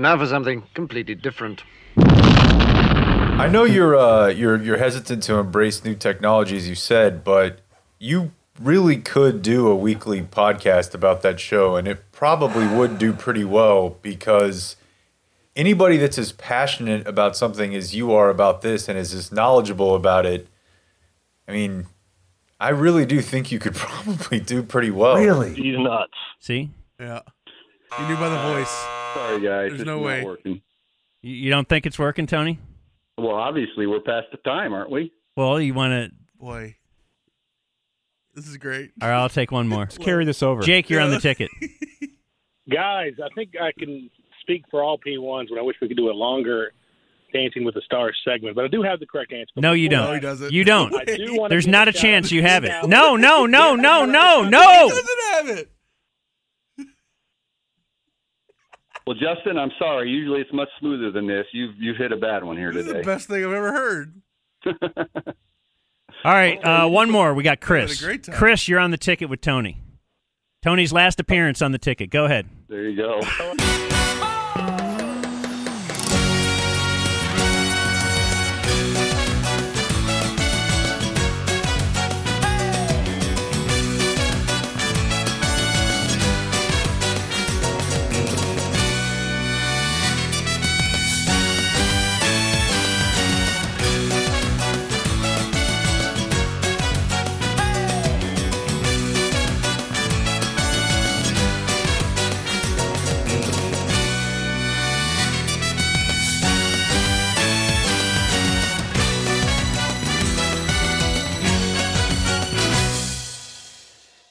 And now for something completely different. I know you're uh, you're you're hesitant to embrace new technologies, you said, but you really could do a weekly podcast about that show, and it probably would do pretty well because anybody that's as passionate about something as you are about this and is as knowledgeable about it, I mean, I really do think you could probably do pretty well. Really? He's nuts. See, Yeah. You knew by the voice. Sorry, uh, guys. There's it's no not way. working. you, you don't think it's working, Tony? Well, obviously, we're past the time, aren't we? Well, you want to? Boy. This is great. All right, I'll take one more. Let's carry this over. Jake, you're on the ticket. Guys, I think I can speak for all P1s when I wish we could do a longer Dancing with the Stars segment, but I do have the correct answer. No, you don't. he doesn't. You don't. I do want to There's not a chance you have it. Cal- No, no, no, no, no, He no. doesn't have it. Well, Justin, I'm sorry. Usually, it's much smoother than this. You've you've hit a bad one here This is the best thing I've ever heard. All right, uh, one more. We got Chris. Chris, you're on the ticket with Tony. Tony's last appearance on the ticket. Go ahead. there you go.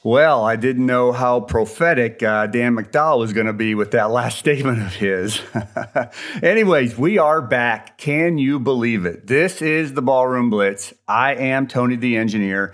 Well, I didn't know how prophetic uh, Dan McDowell was going to be with that last statement of his. Anyways, we are back. Can you believe it? This is the Ballroom Blitz. I am Tony the engineer.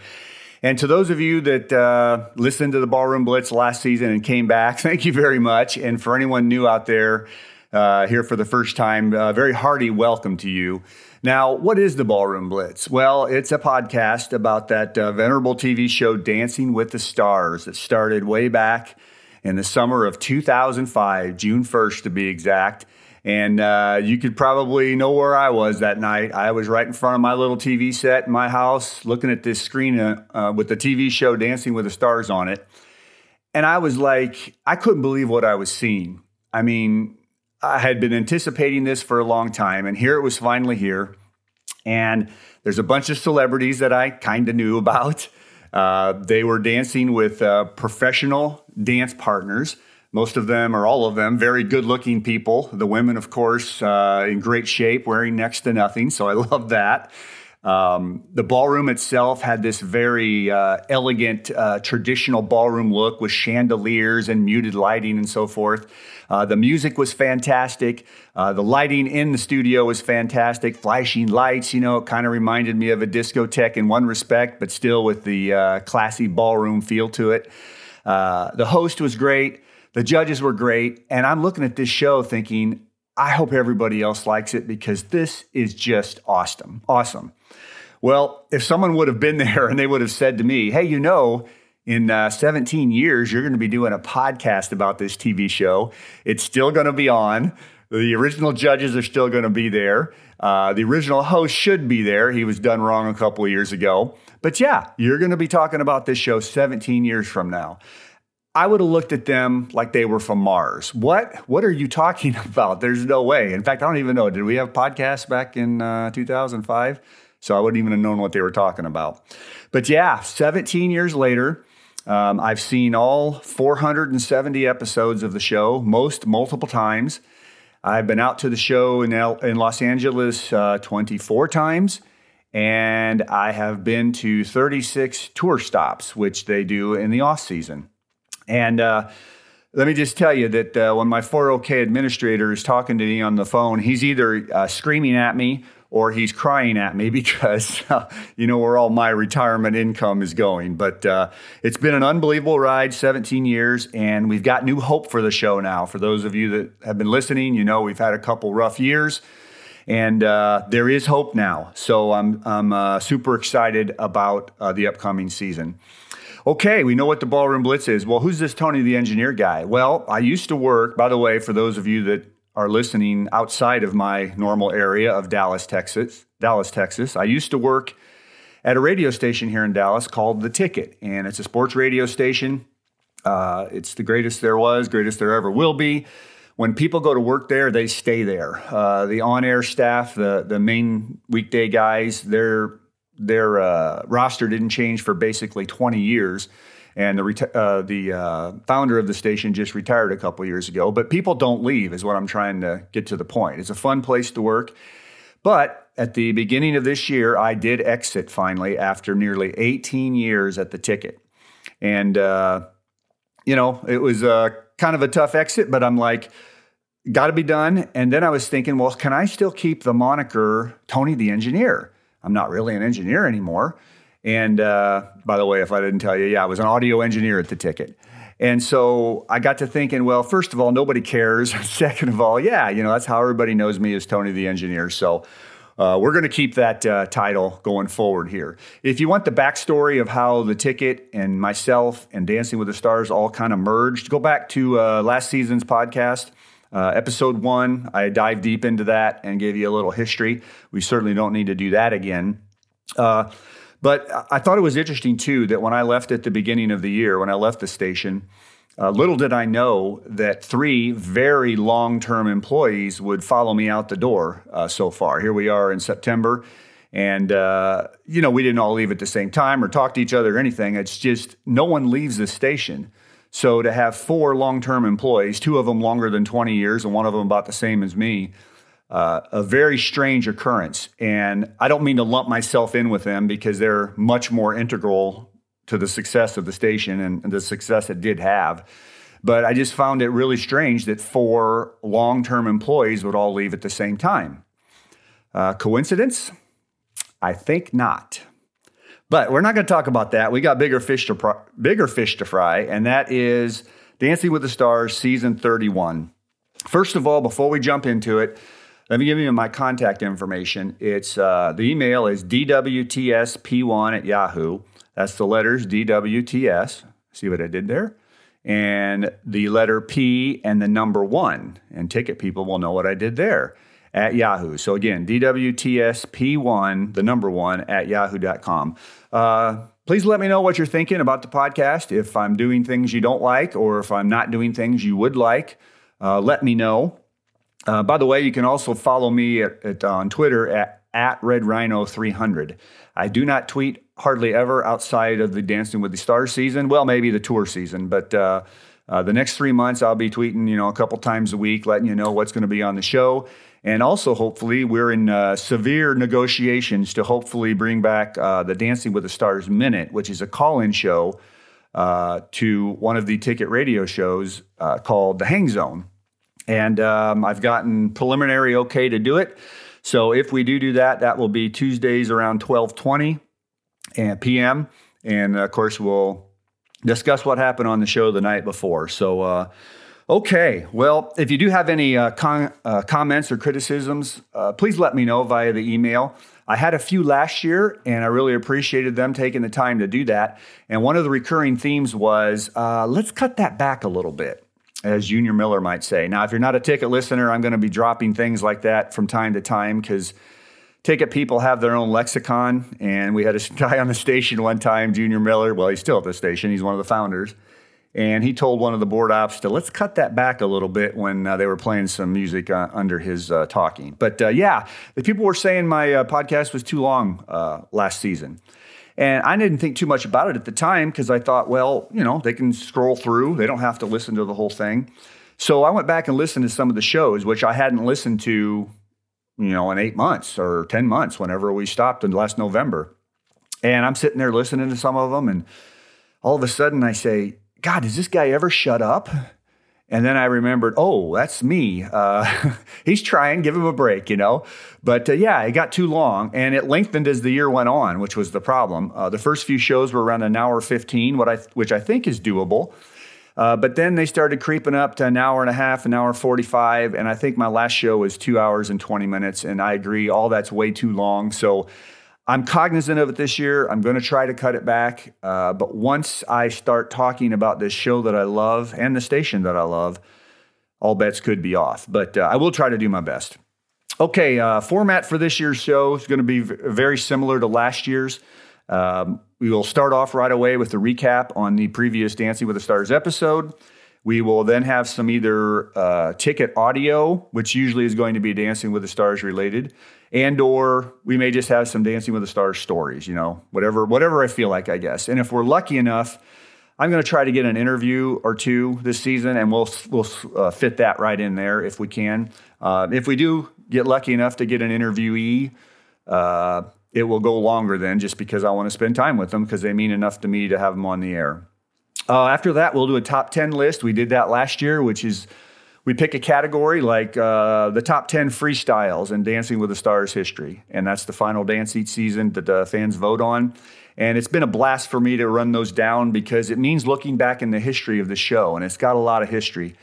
And to those of you that uh, listened to the Ballroom Blitz last season and came back, thank you very much. And for anyone new out there uh, here for the first time, uh, very hearty welcome to you. Now, what is the Ballroom Blitz? Well, it's a podcast about that uh, venerable TV show, Dancing with the Stars, that started way back in the summer of 2005, June 1st to be exact. And uh, you could probably know where I was that night. I was right in front of my little TV set in my house, looking at this screen uh, uh, with the TV show Dancing with the Stars on it. And I was like, I couldn't believe what I was seeing. I mean, I had been anticipating this for a long time, and here it was finally here. And there's a bunch of celebrities that I kind of knew about. Uh, they were dancing with uh, professional dance partners. Most of them, or all of them, very good looking people. The women, of course, uh, in great shape, wearing next to nothing. So I love that. Um, the ballroom itself had this very uh, elegant, uh, traditional ballroom look with chandeliers and muted lighting and so forth. Uh, the music was fantastic. Uh, the lighting in the studio was fantastic. Flashing lights, you know, it kind of reminded me of a discotheque in one respect, but still with the uh, classy ballroom feel to it. Uh, the host was great. The judges were great. And I'm looking at this show thinking, I hope everybody else likes it because this is just awesome. Awesome. Well, if someone would have been there and they would have said to me, hey, you know, in uh, 17 years, you're going to be doing a podcast about this TV show. It's still going to be on. The original judges are still going to be there. Uh, the original host should be there. He was done wrong a couple of years ago. But yeah, you're going to be talking about this show 17 years from now. I would have looked at them like they were from Mars. What? What are you talking about? There's no way. In fact, I don't even know. Did we have podcasts back in uh, 2005? So I wouldn't even have known what they were talking about. But yeah, 17 years later, um, I've seen all 470 episodes of the show, most multiple times. I've been out to the show in, L- in Los Angeles uh, 24 times, and I have been to 36 tour stops, which they do in the off season. And uh, let me just tell you that uh, when my 4OK administrator is talking to me on the phone, he's either uh, screaming at me or he's crying at me because you know where all my retirement income is going. But uh, it's been an unbelievable ride, 17 years, and we've got new hope for the show now. For those of you that have been listening, you know we've had a couple rough years. And uh, there is hope now. So I'm, I'm uh, super excited about uh, the upcoming season. Okay, we know what the Ballroom Blitz is. Well, who's this Tony the Engineer guy? Well, I used to work, by the way, for those of you that are listening outside of my normal area of Dallas, Texas. Dallas, Texas. I used to work at a radio station here in Dallas called The Ticket, and it's a sports radio station. Uh, it's the greatest there was, greatest there ever will be. When people go to work there, they stay there. Uh, the on-air staff, the the main weekday guys, their their uh, roster didn't change for basically 20 years and the reti- uh, the uh, founder of the station just retired a couple years ago. But people don't leave, is what I'm trying to get to the point. It's a fun place to work, but at the beginning of this year, I did exit finally after nearly 18 years at the ticket, and uh, you know it was uh, kind of a tough exit, but I'm like. Got to be done. And then I was thinking, well, can I still keep the moniker Tony the Engineer? I'm not really an engineer anymore. And uh, by the way, if I didn't tell you, yeah, I was an audio engineer at the ticket. And so I got to thinking, well, first of all, nobody cares. Second of all, yeah, you know, that's how everybody knows me as Tony the Engineer. So uh, we're going to keep that uh, title going forward here. If you want the backstory of how the ticket and myself and Dancing with the Stars all kind of merged, go back to uh, last season's podcast. Uh, episode one, I dive deep into that and gave you a little history. We certainly don't need to do that again. But I thought it was interesting too that when I left at the beginning of the year, when I left the station, uh, little did I know that three very long term employees would follow me out the door uh, so far. Here we are in September. And, uh, you know, we didn't all leave at the same time or talk to each other or anything. It's just no one leaves the station. So to have four long term employees, two of them longer than 20 years and one of them about the same as me, uh, a very strange occurrence. And I don't mean to lump myself in with them because they're much more integral to the success of the station and, the success it did have. But I just found it really strange that four long term employees would all leave at the same time. Uh, coincidence? I think not. But we're not going to talk about that. We got bigger fish to bigger fish to fry, and that is Dancing with the Stars season 31. First of all, before we jump into it, let me give you my contact information. It's uh, the email is dwtsp1 at Yahoo. That's the letters DWTS. See what I did there? And the letter P and the number one. And ticket people will know what I did there at Yahoo. So again, DWTSP1, the number one at yahoo.com. Uh, please let me know what you're thinking about the podcast. If I'm doing things you don't like or if I'm not doing things you would like, uh, let me know. Uh, by the way, you can also follow me at, at, on Twitter at, at Red Rhino 300. I do not tweet hardly ever outside of the Dancing with the Stars season. Well, maybe the tour season, but uh, uh, the next three months I'll be tweeting, you know, a couple times a week, letting you know what's going to be on the show. And also, hopefully, we're in uh, severe negotiations to hopefully bring back uh, the Dancing with the Stars Minute, which is a call in show uh, to one of the ticket radio shows uh, called The Hang Zone. And um, I've gotten preliminary okay to do it. So if we do do that, that will be Tuesdays around 1220 and p.m. And of course, we'll discuss what happened on the show the night before. So, uh, okay. Well, if you do have any uh, con- uh, comments or criticisms, uh, please let me know via the email. I had a few last year, and I really appreciated them taking the time to do that. And one of the recurring themes was uh, let's cut that back a little bit as Junior Miller might say. Now, if you're not a ticket listener, I'm going to be dropping things like that from time to time because ticket people have their own lexicon. And we had a guy on the station one time, Junior Miller. Well, he's still at the station, he's one of the founders. And he told one of the board ops to let's cut that back a little bit when uh, they were playing some music uh, under his uh, talking. But uh, yeah, the people were saying my uh, podcast was too long uh, last season. And I didn't think too much about it at the time because I thought, well, you know, they can scroll through, they don't have to listen to the whole thing. So I went back and listened to some of the shows, which I hadn't listened to, you know, in eight months or 10 months whenever we stopped in last November. And I'm sitting there listening to some of them. And all of a sudden I say, God, does this guy ever shut up? And then I remembered, oh, that's me. Uh, he's trying, give him a break, you know. But uh, yeah, it got too long, and it lengthened as the year went on, which was the problem. Uh, the first few shows were around an hour fifteen, what I which I think is doable. Uh, but then they started creeping up to an hour and a half, an hour forty-five, and I think my last show was two hours and twenty minutes. And I agree, all that's way too long. So I'm cognizant of it this year. I'm going to try to cut it back. Uh, but once I start talking about this show that I love and the station that I love, all bets could be off. But uh, I will try to do my best. Okay, uh, format for this year's show is going to be v- very similar to last year's. Um, we will start off right away with a recap on the previous Dancing with the Stars episode. We will then have some either uh, ticket audio, which usually is going to be Dancing with the Stars related, and or we may just have some Dancing with the Stars stories. You know, whatever whatever I feel like, I guess. And if we're lucky enough, I'm going to try to get an interview or two this season, and we'll we'll uh, fit that right in there if we can. Uh, if we do get lucky enough to get an interviewee, uh, it will go longer then, just because I want to spend time with them because they mean enough to me to have them on the air. Uh, after that, we'll do a top ten list. We did that last year, which is we pick a category like uh, the top 10 freestyles in Dancing with the Stars history. And that's the final dance each season that the fans vote on. And it's been a blast for me to run those down because it means looking back in the history of the show. And it's got a lot of history.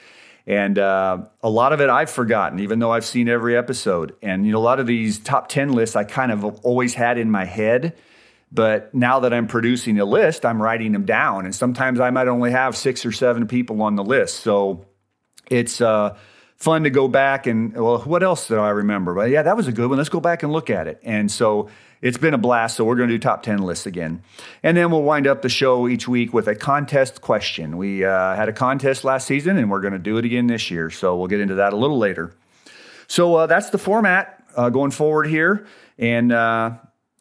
And uh, a lot of it I've forgotten, even though I've seen every episode. And you know, a lot of these top 10 lists I kind of always had in my head. But now that I'm producing a list, I'm writing them down. And sometimes I might only have six or seven people on the list. So it's uh, fun to go back and well, what else did I remember? But yeah, that was a good one. Let's go back and look at it. And so it's been a blast. So we're going to do top ten lists again, and then we'll wind up the show each week with a contest question. We uh, had a contest last season, and we're going to do it again this year. So we'll get into that a little later. So uh, that's the format uh, going forward here, and. Uh,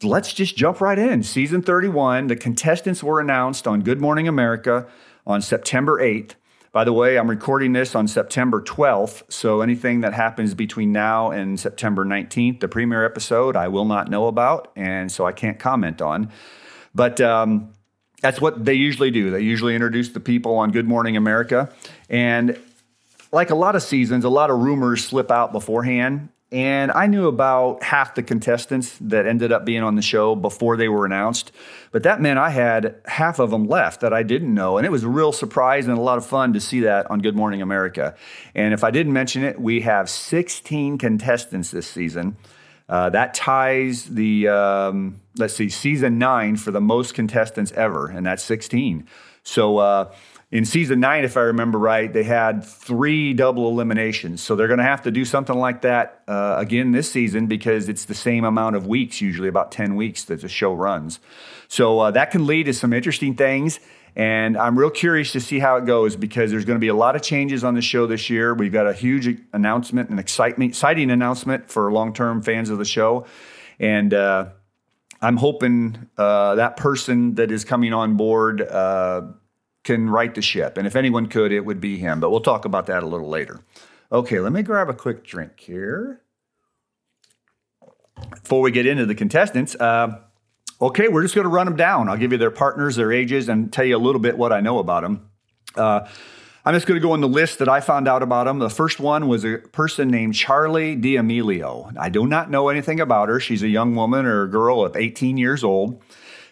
let's just jump right in. Season 31, the contestants were announced on Good Morning America on September 8th. By the way, I'm recording this on September 12th, so anything that happens between now and September 19th, the premiere episode, I will not know about, and so I can't comment on. But um, that's what they usually do. They usually introduce the people on Good Morning America. And like a lot of seasons, a lot of rumors slip out beforehand. And I knew about half the contestants that ended up being on the show before they were announced. But that meant I had half of them left that I didn't know. And it was a real surprise and a lot of fun to see that on Good Morning America. And if I didn't mention it, we have 16 contestants this season. Uh, that ties the, um, let's see, season nine for the most contestants ever, and that's 16. So, uh, in season nine, if I remember right, they had three double eliminations. So they're going to have to do something like that uh, again this season because it's the same amount of weeks, usually about 10 weeks that the show runs. So uh, that can lead to some interesting things. And I'm real curious to see how it goes because there's going to be a lot of changes on the show this year. We've got a huge announcement, an excitement, exciting announcement for long term fans of the show. And, uh, I'm hoping uh, that person that is coming on board uh, can right the ship. And if anyone could, it would be him. But we'll talk about that a little later. Okay, let me grab a quick drink here. Before we get into the contestants, uh, okay, we're just going to run them down. I'll give you their partners, their ages, and tell you a little bit what I know about them. Uh, I'm just going to go on the list that I found out about them. The first one was a person named Charlie D'Amelio. I do not know anything about her. She's a young woman or a girl of 18 years old.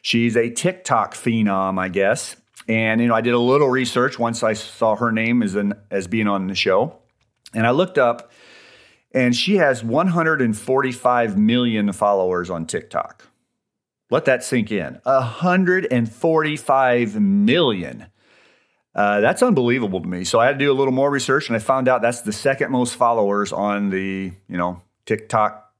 She's a TikTok phenom, I guess. And you know, I did a little research once I saw her name as an as being on the show, and I looked up, and she has 145 million followers on TikTok. Let that sink in. 145 million. Uh, that's unbelievable to me. So I had to do a little more research, and I found out that's the second most followers on the you know TikTok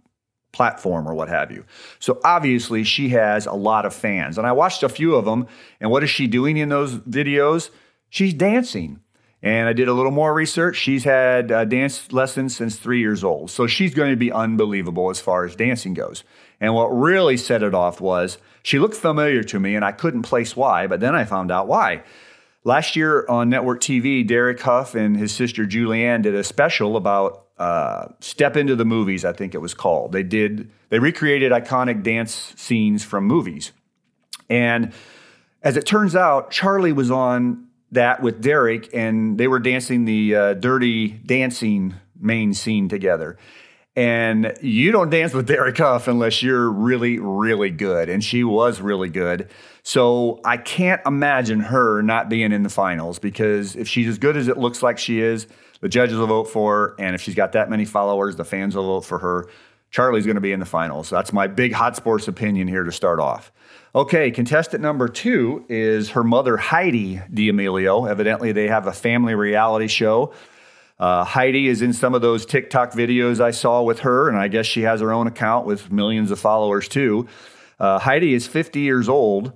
platform or what have you. So obviously she has a lot of fans. And I watched a few of them. And what is she doing in those videos? She's dancing. And I did a little more research. She's had uh, dance lessons since three years old. So she's going to be unbelievable as far as dancing goes. And what really set it off was she looked familiar to me and I couldn't place why, but then I found out why. Last year on network TV, Derek Hough and his sister Julianne did a special about uh, Step into the Movies, I think it was called. They did, they recreated iconic dance scenes from movies. And as it turns out, Charlie was on that with Derek, and they were dancing the uh, dirty dancing main scene together. And you don't dance with Derek Hough unless you're really, really good. And she was really good. So I can't imagine her not being in the finals because if she's as good as it looks like she is, the judges will vote for her. And if she's got that many followers, the fans will vote for her. Charlie's going to be in the finals. That's my big hot sports opinion here to start off. Okay, contestant number two is her mother, Heidi D'Amelio. Evidently, they have a family reality show. Uh, Heidi is in some of those TikTok videos I saw with her, and I guess she has her own account with millions of followers too. Uh, Heidi is 50 years old,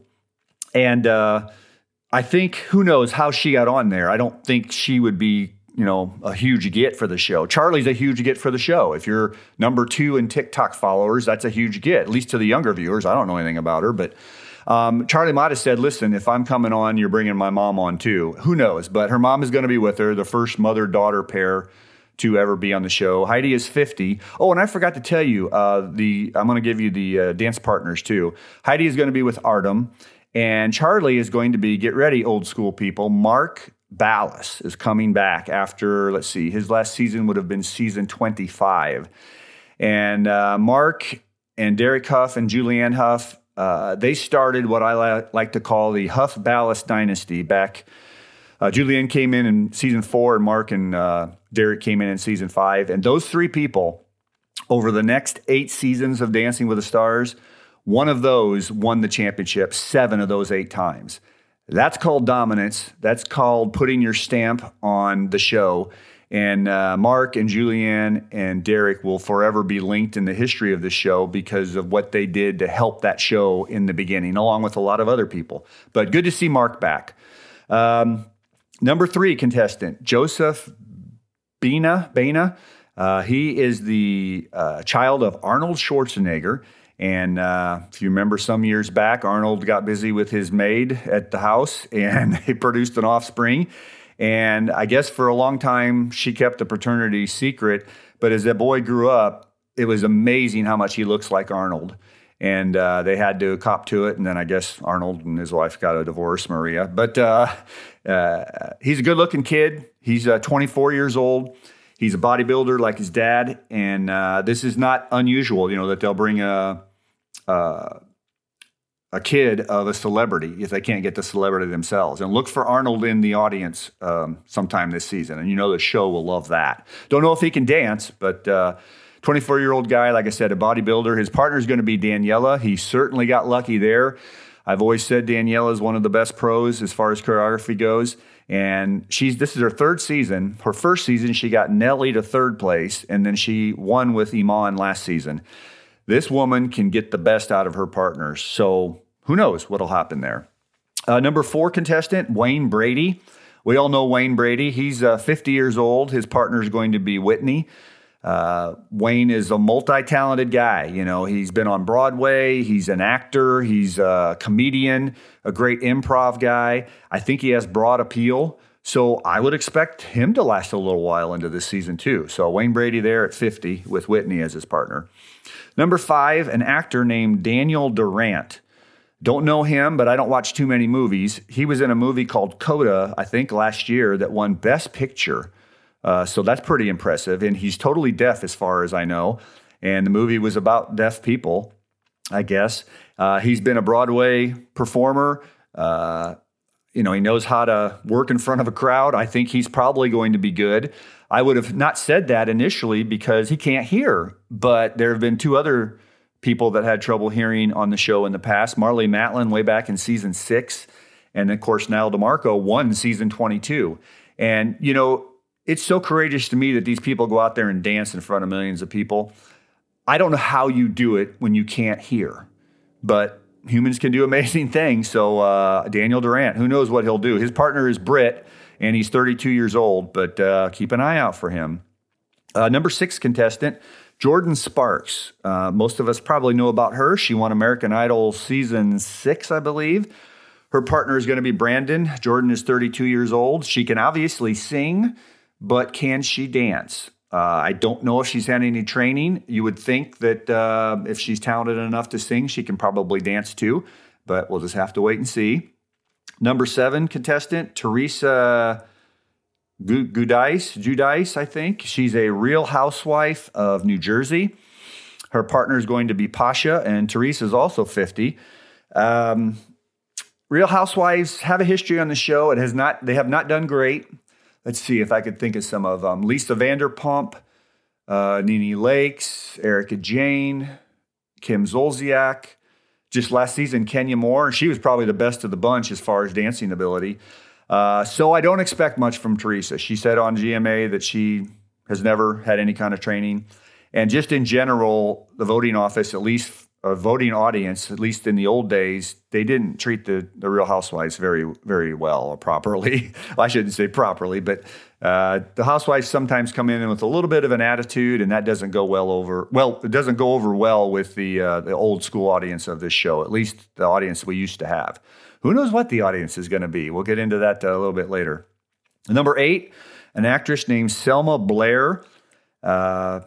and uh, I think who knows how she got on there. I don't think she would be, you know, a huge get for the show. Charlie's a huge get for the show. If you're number two in TikTok followers, that's a huge get, at least to the younger viewers. I don't know anything about her, but um, Charlie might have said, "Listen, if I'm coming on, you're bringing my mom on too." Who knows? But her mom is going to be with her, the first mother-daughter pair to ever be on the show. Heidi is 50. Oh, and I forgot to tell you, uh, the I'm going to give you the uh, dance partners too. Heidi is going to be with Artem, and Charlie is going to be get ready, old school people. Mark Ballas is coming back after let's see, his last season would have been season 25, and uh, Mark and Derek Hough and Julianne Hough. Uh, they started what I li- like to call the Hough Ballas dynasty back. Uh, Julianne came in in season four, and Mark and uh, Derek came in in season five. And those three people, over the next eight seasons of Dancing with the Stars, one of those won the championship seven of those eight times. That's called dominance. That's called putting your stamp on the show. And uh, Mark and Julianne and Derek will forever be linked in the history of the show because of what they did to help that show in the beginning, along with a lot of other people. But good to see Mark back. Um, number three contestant, Joseph Baena. Baena. Uh, he is the uh, child of Arnold Schwarzenegger. And uh, if you remember some years back, Arnold got busy with his maid at the house and he produced an offspring. And I guess for a long time, she kept the paternity secret. But as that boy grew up, it was amazing how much he looks like Arnold. And uh, they had to cop to it. And then I guess Arnold and his wife got a divorce, Maria. But uh, uh, he's a good looking kid. He's uh, 24 years old. He's a bodybuilder like his dad. And uh, this is not unusual, you know, that they'll bring a, a a kid of a celebrity if they can't get the celebrity themselves. And look for Arnold in the audience um, sometime this season. And you know the show will love that. Don't know if he can dance, but 24 uh, year old guy, like I said, a bodybuilder. His partner is going to be Daniela. He certainly got lucky there. I've always said Daniela is one of the best pros as far as choreography goes. And she's this is her third season. Her first season, she got Nelly to third place, and then she won with Iman last season. This woman can get the best out of her partners. So who knows what'll happen there? Uh, number four contestant, Wayne Brady. We all know Wayne Brady. He's uh, 50 years old. His partner is going to be Whitney. Uh, Wayne is a multi-talented guy. You know, he's been on Broadway. He's an actor. He's a comedian, a great improv guy. I think he has broad appeal. So I would expect him to last a little while into this season too. So Wayne Brady there at 50 with Whitney as his partner. Number five, an actor named Daniel Durant. Don't know him, but I don't watch too many movies. He was in a movie called Coda, I think, last year that won Best Picture. Uh, so that's pretty impressive. And he's totally deaf, as far as I know. And the movie was about deaf people, I guess. Uh, he's been a Broadway performer. Uh, you know, he knows how to work in front of a crowd. I think he's probably going to be good. I would have not said that initially because he can't hear, but there have been two other people that had trouble hearing on the show in the past. Marlee Matlin, way back in season six. And of course, Nyle DiMarco won season 22. And, you know, it's so courageous to me that these people go out there and dance in front of millions of people. I don't know how you do it when you can't hear, but humans can do amazing things. So, uh, Daniel Durant, who knows what he'll do? His partner is Britt, and he's 32 years old, but uh, keep an eye out for him. Uh, number six contestant, Jordin Sparks. Uh, most of us probably know about her. She won American Idol season six, I believe. Her partner is going to be Brandon. Jordan is 32 years old. She can obviously sing, but can she dance? Uh, I don't know if she's had any training. You would think that uh, if she's talented enough to sing, she can probably dance too, but we'll just have to wait and see. Number seven contestant, Teresa Giudice, Giudice, I think. She's a real housewife of New Jersey. Her partner is going to be Pasha, and Teresa is also 50. Um, real Housewives have a history on the show. It has not; they have not done great. Let's see if I could think of some of them. Lisa Vanderpump, uh, Nene Leakes, Erika Jayne, Kim Zolciak. Just last season, Kenya Moore. She was probably the best of the bunch as far as dancing ability. Uh, so I don't expect much from Teresa. She said on GMA that she has never had any kind of training. And just in general, the voting office, at least a voting audience, at least in the old days, they didn't treat the, the Real Housewives very, very well or properly. I shouldn't say properly, but uh, the housewives sometimes come in with a little bit of an attitude, and that doesn't go well over. Well, it doesn't go over well with the uh, the old school audience of this show. At least the audience we used to have. Who knows what the audience is going to be? We'll get into that uh, a little bit later. Number eight, an actress named Selma Blair. Uh,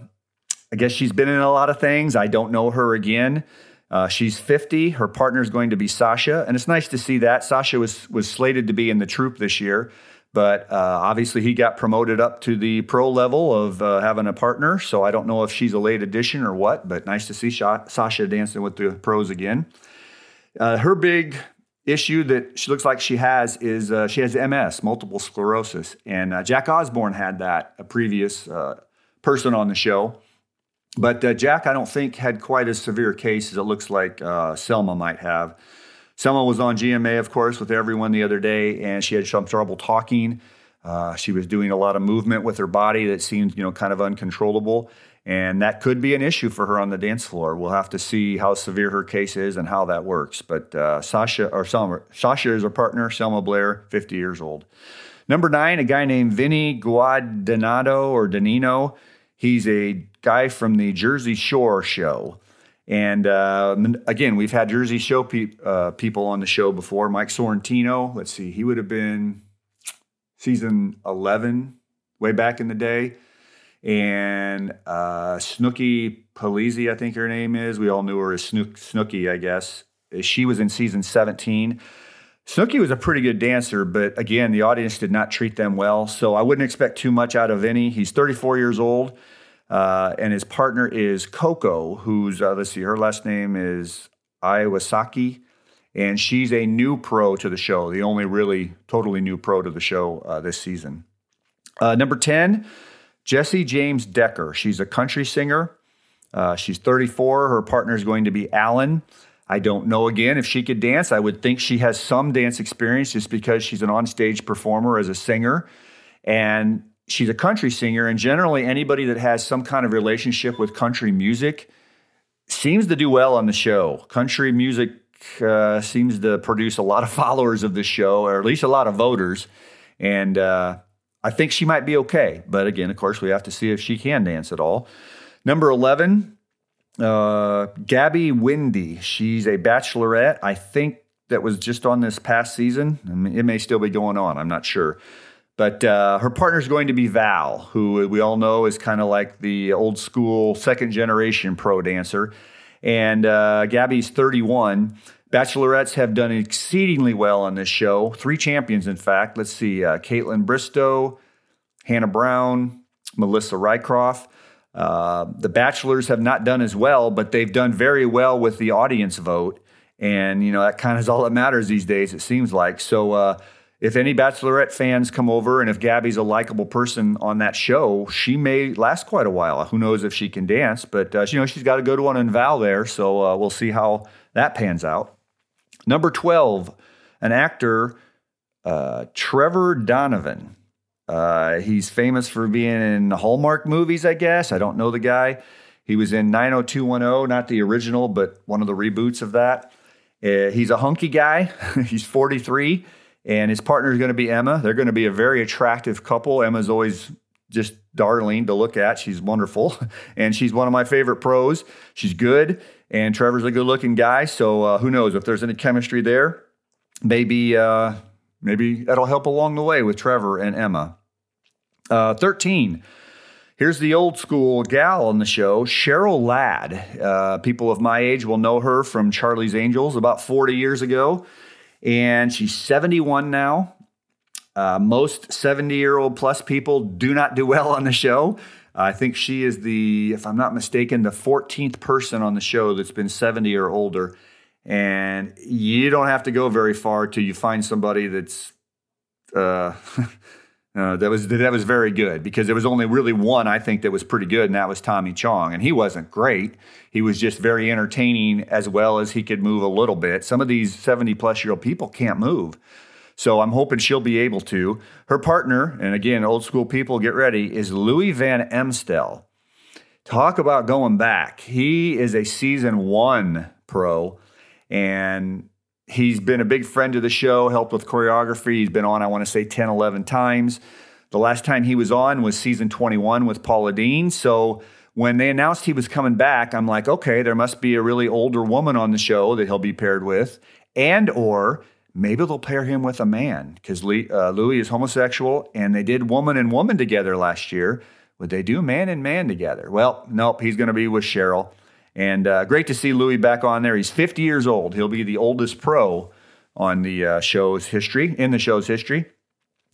I guess she's been in a lot of things. I don't know her again. Uh, she's 50. Her partner is going to be Sasha, and it's nice to see that. Sasha was was slated to be in the troop this year, but uh, obviously he got promoted up to the pro level of uh, having a partner. So I don't know if she's a late addition or what, but nice to see Sha- Sasha dancing with the pros again. Uh, her big issue that she looks like she has is uh, she has MS, multiple sclerosis, and uh, Jack Osbourne had that, a previous person on the show. But uh, Jack, I don't think, had quite as severe a case as it looks like uh, Selma might have. Selma was on GMA, of course, with everyone the other day, and she had some trouble talking. Uh, she was doing a lot of movement with her body that seemed, you know, kind of uncontrollable, and that could be an issue for her on the dance floor. We'll have to see how severe her case is and how that works. But uh, Sasha or Selma, Sasha is her partner, Selma Blair, 50 years old. Number nine, a guy named Vinny Guadagnino or Danino. He's a guy from the Jersey Shore show. And uh, again, we've had Jersey Show pe- uh, people on the show before. Mike Sorrentino, let's see, he would have been season 11 way back in the day. And uh, Snooki I think her name is. We all knew her as Snook- I guess. She was in season 17. Snooki was a pretty good dancer, but again, the audience did not treat them well. So I wouldn't expect too much out of any. He's 34 years old, uh, and his partner is Koko, who's, uh, let's see, her last name is Iwasaki, and she's a new pro to the show, the only really totally new pro to the show uh, this season. Uh, number 10, Jessie James Decker. She's a country singer. Uh, she's 34. Her partner is going to be Alan. I don't know again if she could dance. I would think she has some dance experience just because she's an onstage performer as a singer. And she's a country singer. And generally, anybody that has some kind of relationship with country music seems to do well on the show. Country music uh, seems to produce a lot of followers of the show, or at least a lot of voters. And uh, I think she might be okay. But again, of course, we have to see if she can dance at all. Number 11, uh, Gabby Windey, She's a bachelorette. I think that was just on this past season. I mean, it may still be going on. I'm not sure. But uh, her partner is going to be Val, who we all know is kind of like the old school second generation pro dancer. And uh, Gabby's 31. Bachelorettes have done exceedingly well on this show. Three champions, in fact. Let's see uh, Kaitlyn Bristowe, Hannah Brown, Melissa Rycroft. Uh, the bachelors have not done as well, but they've done very well with the audience vote. And, you know, that kind of is all that matters these days, it seems like. So, uh, if any Bachelorette fans come over and if Gabby's a likable person on that show, she may last quite a while. Who knows if she can dance? But, uh, you know, she's got a good one in Val there. So uh, we'll see how that pans out. Number 12, an actor, uh, Trevor Donovan. Uh, he's famous for being in Hallmark movies, I guess. I don't know the guy. He was in 90210, not the original, but one of the reboots of that. Uh, he's a hunky guy. he's 43, and his partner is going to be Emma. They're going to be a very attractive couple. Emma's always just darling to look at. She's wonderful, and she's one of my favorite pros. She's good, and Trevor's a good-looking guy. So uh, who knows if there's any chemistry there? Maybe, uh, maybe that'll help along the way with Trevor and Emma. Uh, 13. Here's the old school gal on the show, Cheryl Ladd. Uh, people of my age will know her from Charlie's Angels about 40 years ago. And she's 71 now. Uh, most 70 year old plus people do not do well on the show. I think she is the, if I'm not mistaken, the 14th person on the show that's been 70 or older. And you don't have to go very far till you find somebody that's uh, Uh, that was that was very good because there was only really one I think that was pretty good, and that was Tommy Chong, and he wasn't great. He was just very entertaining as well as he could move a little bit. Some of these seventy plus year old people can't move, So I'm hoping she'll be able to. Her partner, and again, old school people, get ready, is Louis Van Amstel. Talk about going back. He is a season one pro, and he's been a big friend of the show, helped with choreography. He's been on, I want to say, 10, 11 times. The last time he was on was season 21 with Paula Deen. So when they announced he was coming back, I'm like, okay, there must be a really older woman on the show that he'll be paired with, and or maybe they'll pair him with a man because uh, Louis is homosexual, and they did woman and woman together last year. Would they do man and man together? Well, nope. He's going to be with Cheryl, and uh, great to see Louis back on there. He's 50 years old. He'll be the oldest pro on the uh, show's history in the show's history,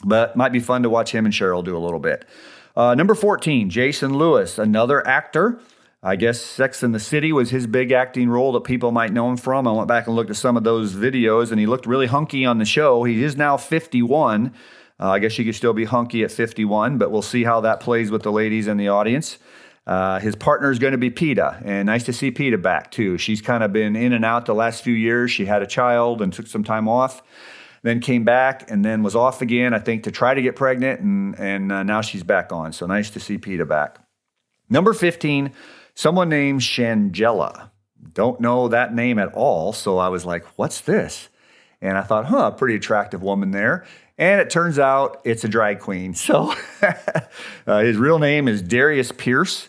but might be fun to watch him and Cheryl do a little bit. Uh, number 14, Jason Lewis, another actor. I guess Sex in the City was his big acting role that people might know him from. I went back and looked at some of those videos, and he looked really hunky on the show. He is now 51. Uh, I guess you could still be hunky at 51, but we'll see how that plays with the ladies in the audience. Uh, his partner is going to be Peta, and nice to see Peta back too. She's kind of been in and out the last few years. She had a child and took some time off then came back and then was off again, I think, to try to get pregnant, and, and uh, now she's back on. So nice to see Peta back. Number 15, someone named Shangela. Don't know that name at all, so I was like, what's this? And I thought, huh, pretty attractive woman there. And it turns out it's a drag queen. So uh, his real name is Darius Pierce.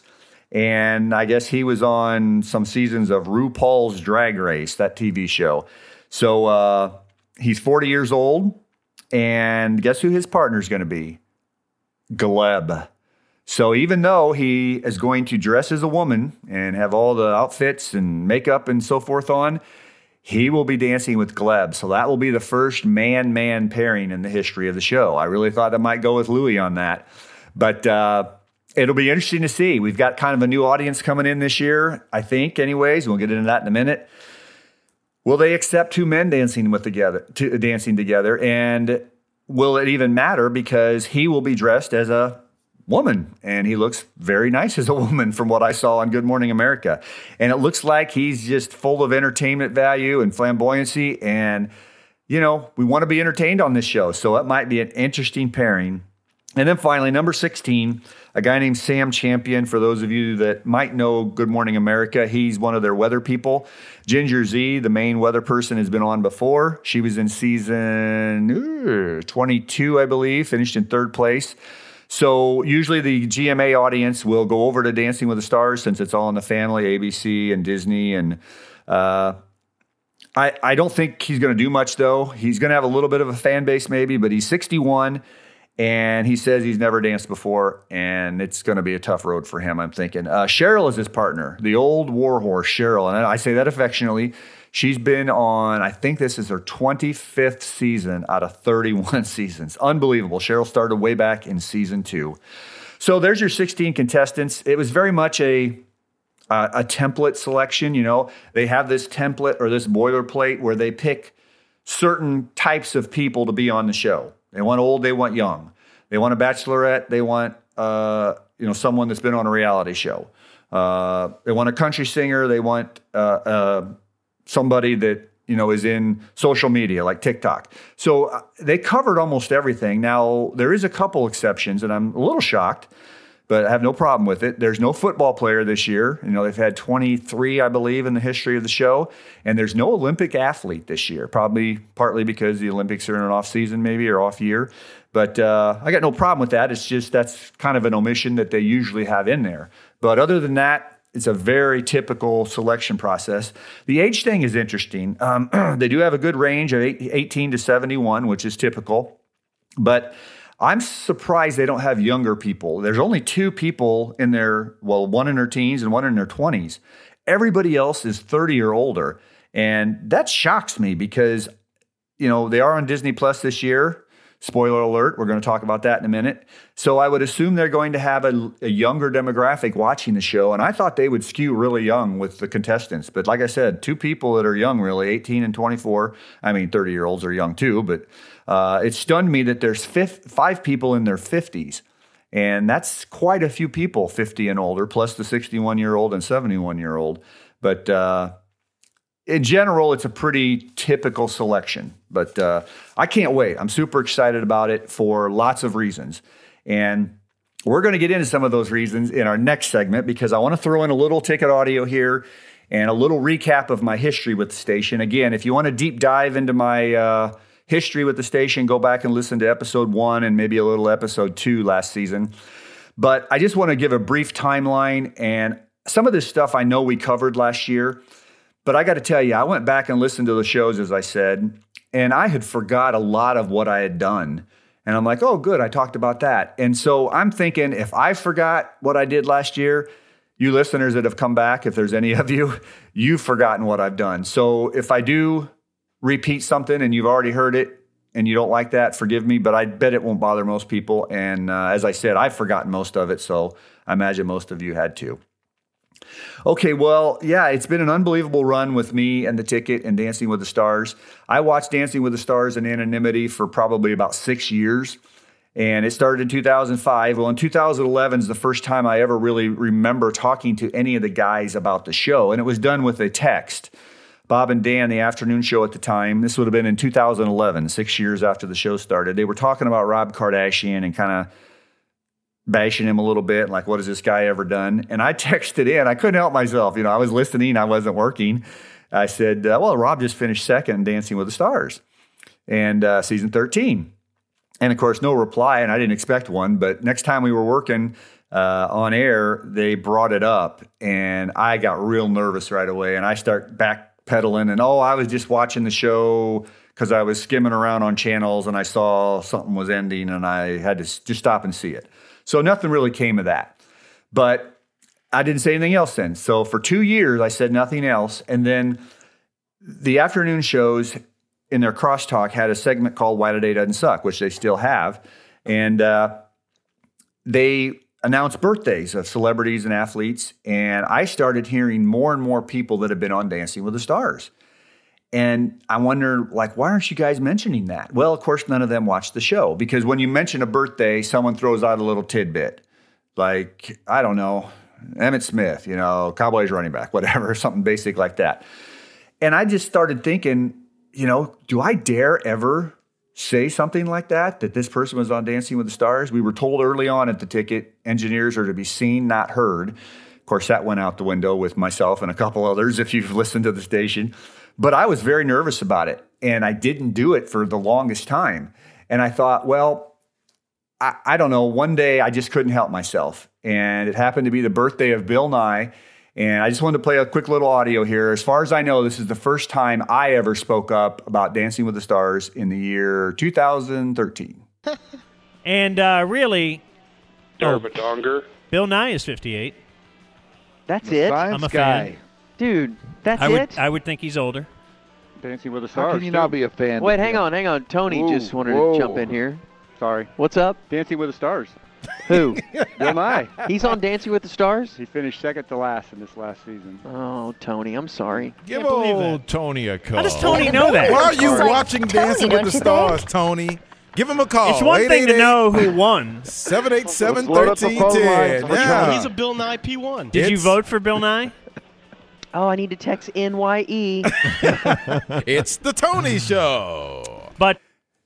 And I guess he was on some seasons of RuPaul's Drag Race, that TV show. So uh, he's 40 years old, and guess who his partner is going to be? Gleb. So even though he is going to dress as a woman and have all the outfits and makeup and so forth on, he will be dancing with Gleb. So that will be the first man man pairing in the history of the show. I really thought I might go with Louis on that. But uh, it'll be interesting to see. We've got kind of a new audience coming in this year, I think, anyways. We'll get into that in a minute. Will they accept two men dancing with together, to, dancing together? And will it even matter because he will be dressed as a woman and he looks very nice as a woman from what I saw on Good Morning America. And it looks like he's just full of entertainment value and flamboyancy and you know, we want to be entertained on this show, so it might be an interesting pairing. And then finally, number 16, a guy named Sam Champion. For those of you that might know Good Morning America, he's one of their weather people. Ginger Zee, the main weather person, has been on before. She was in season 22, I believe, finished in third place. So usually the GMA audience will go over to Dancing with the Stars since it's all in the family, ABC and Disney. And uh, I, I don't think he's going to do much, though. He's going to have a little bit of a fan base, maybe, but he's 61 and he says he's never danced before, and it's going to be a tough road for him. I'm thinking. Uh, Cheryl is his partner, the old warhorse Cheryl, and I say that affectionately. She's been on, I think this is her 25th season out of 31 seasons. Unbelievable. Cheryl started way back in season two. So there's your 16 contestants. It was very much a uh, a template selection. You know, they have this template or this boilerplate where they pick certain types of people to be on the show. They want old, they want young. They want a bachelorette, they want uh, you know someone that's been on a reality show. Uh, they want a country singer, they want uh, uh somebody that you know is in social media like TikTok. So uh, they covered almost everything. Now there is a couple exceptions, and I'm a little shocked but I have no problem with it. There's no football player this year. You know, they've had 23, I believe, in the history of the show, and there's no Olympic athlete this year. Probably partly because the Olympics are in an off season, maybe or off year. But uh, I got no problem with that. It's just that's kind of an omission that they usually have in there. But other than that, it's a very typical selection process. The age thing is interesting. Um, they do have a good range of 18 to 71, which is typical, but I'm surprised they don't have younger people. There's only two people in their, well, one in their teens and one in their 20s. Everybody else is 30 or older. And that shocks me because, you know, they are on Disney Plus this year. Spoiler alert, we're going to talk about that in a minute. So I would assume they're going to have a, a, younger demographic watching the show. And I thought they would skew really young with the contestants. But like I said, two people that are young, really, 18 and 24. I mean, 30 year olds are young too, but uh, it stunned me that there's fifth, five people in their 50s. And that's quite a few people, 50 and older, plus the 61 year old and 71 year old. But uh, in general, it's a pretty typical selection. But uh, I can't wait. I'm super excited about it for lots of reasons. And we're going to get into some of those reasons in our next segment because I want to throw in a little ticket audio here and a little recap of my history with the station. Again, if you want to deep dive into my uh, history with the station, go back and listen to episode one and maybe a little episode two last season. But I just want to give a brief timeline and some of this stuff I know we covered last year. But I got to tell you, I went back and listened to the shows, as I said, and I had forgot a lot of what I had done. And I'm like, oh, good, I talked about that. And so I'm thinking if I forgot what I did last year, you listeners that have come back, if there's any of you, you've forgotten what I've done. So if I do repeat something and you've already heard it and you don't like that, forgive me, but I bet it won't bother most people. And uh, as I said, I've forgotten most of it. So I imagine most of you had too. Okay, well, yeah, it's been an unbelievable run with me and the ticket and Dancing with the Stars. I watched Dancing with the Stars in anonymity for probably about six years, and it started in 2005. Well, in 2011 is the first time I ever really remember talking to any of the guys about the show, and it was done with a text. Bob and Dan, the afternoon show at the time, this would have been in 2011, six years after the show started. They were talking about Rob Kardashian and kind of bashing him a little bit, like, what has this guy ever done? And I texted in, I couldn't help myself. You know, I was listening, I wasn't working. I said, uh, well, Rob just finished second in Dancing with the Stars and uh, season 13. And of course, no reply, and I didn't expect one. But next time we were working uh, on air, they brought it up, and I got real nervous right away. And I start backpedaling, and oh, I was just watching the show because I was skimming around on channels and I saw something was ending, and I had to just stop and see it. So nothing really came of that. But I didn't say anything else then. So for two years, I said nothing else. And then the afternoon shows in their crosstalk had a segment called Why Today Doesn't Suck, which they still have. And uh, they announced birthdays of celebrities and athletes. And I started hearing more and more people that have been on Dancing with the Stars. And I wonder, like, why aren't you guys mentioning that? Well, of course, none of them watch the show because when you mention a birthday, someone throws out a little tidbit. Like, I don't know, Emmitt Smith, you know, Cowboys running back, whatever, something basic like that. And I just started thinking, you know, do I dare ever say something like that? That this person was on Dancing with the Stars? We were told early on at the ticket engineers are to be seen, not heard. Of course, that went out the window with myself and a couple others if you've listened to the station. But I was very nervous about it and I didn't do it for the longest time. And I thought, well, I, I, don't know. One day I just couldn't help myself. And it happened to be the birthday of Bill Nye. And I just wanted to play a quick little audio here. As far as I know, this is the first time I ever spoke up about Dancing with the Stars in the year 2013. and uh, really, oh, Donger. Bill Nye is 58. That's it. I'm a guy. fan. Dude, that's I would, it. I would think he's older. Dancing with the Stars. How can you not be a fan? Wait, hang on, hang on. Tony Whoa, just wanted whoa. to jump in here. Sorry. What's up? Dancing with the Stars. Who? Bill Nye. He's on Dancing with the Stars. He finished second to last in this last season. Oh, Tony, I'm sorry. Give Can't old Tony a call. How does Tony know that? Why are you It's like, watching Tony, Dancing with the Stars, think? Tony? Give him a call. It's one thing to know who won. 787 Let's load up the phone lines. 1310. Yeah. He's a Bill Nye P1. Did you vote for Bill Nye? Oh, I need to text E. NYE. It's the Tony Show. But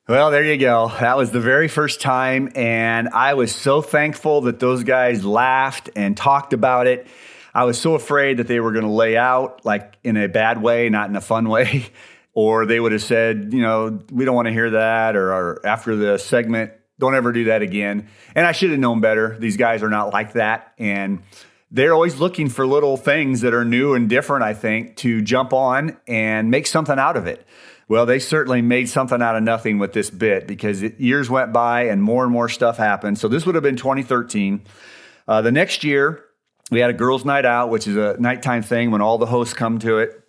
Well, there you go. That was the very first time. And I was so thankful that those guys laughed and talked about it. I was so afraid that they were going to lay out like in a bad way, not in a fun way. Or they would have said, you know, we don't want to hear that. Or, or after the segment, don't ever do that again. And I should have known better. These guys are not like that. And they're always looking for little things that are new and different, I think, to jump on and make something out of it. Well, they certainly made something out of nothing with this bit because it, years went by and more and more stuff happened. So this would have been 2013. Uh, the next year, we had a girls' night out, which is a nighttime thing when all the hosts come to it.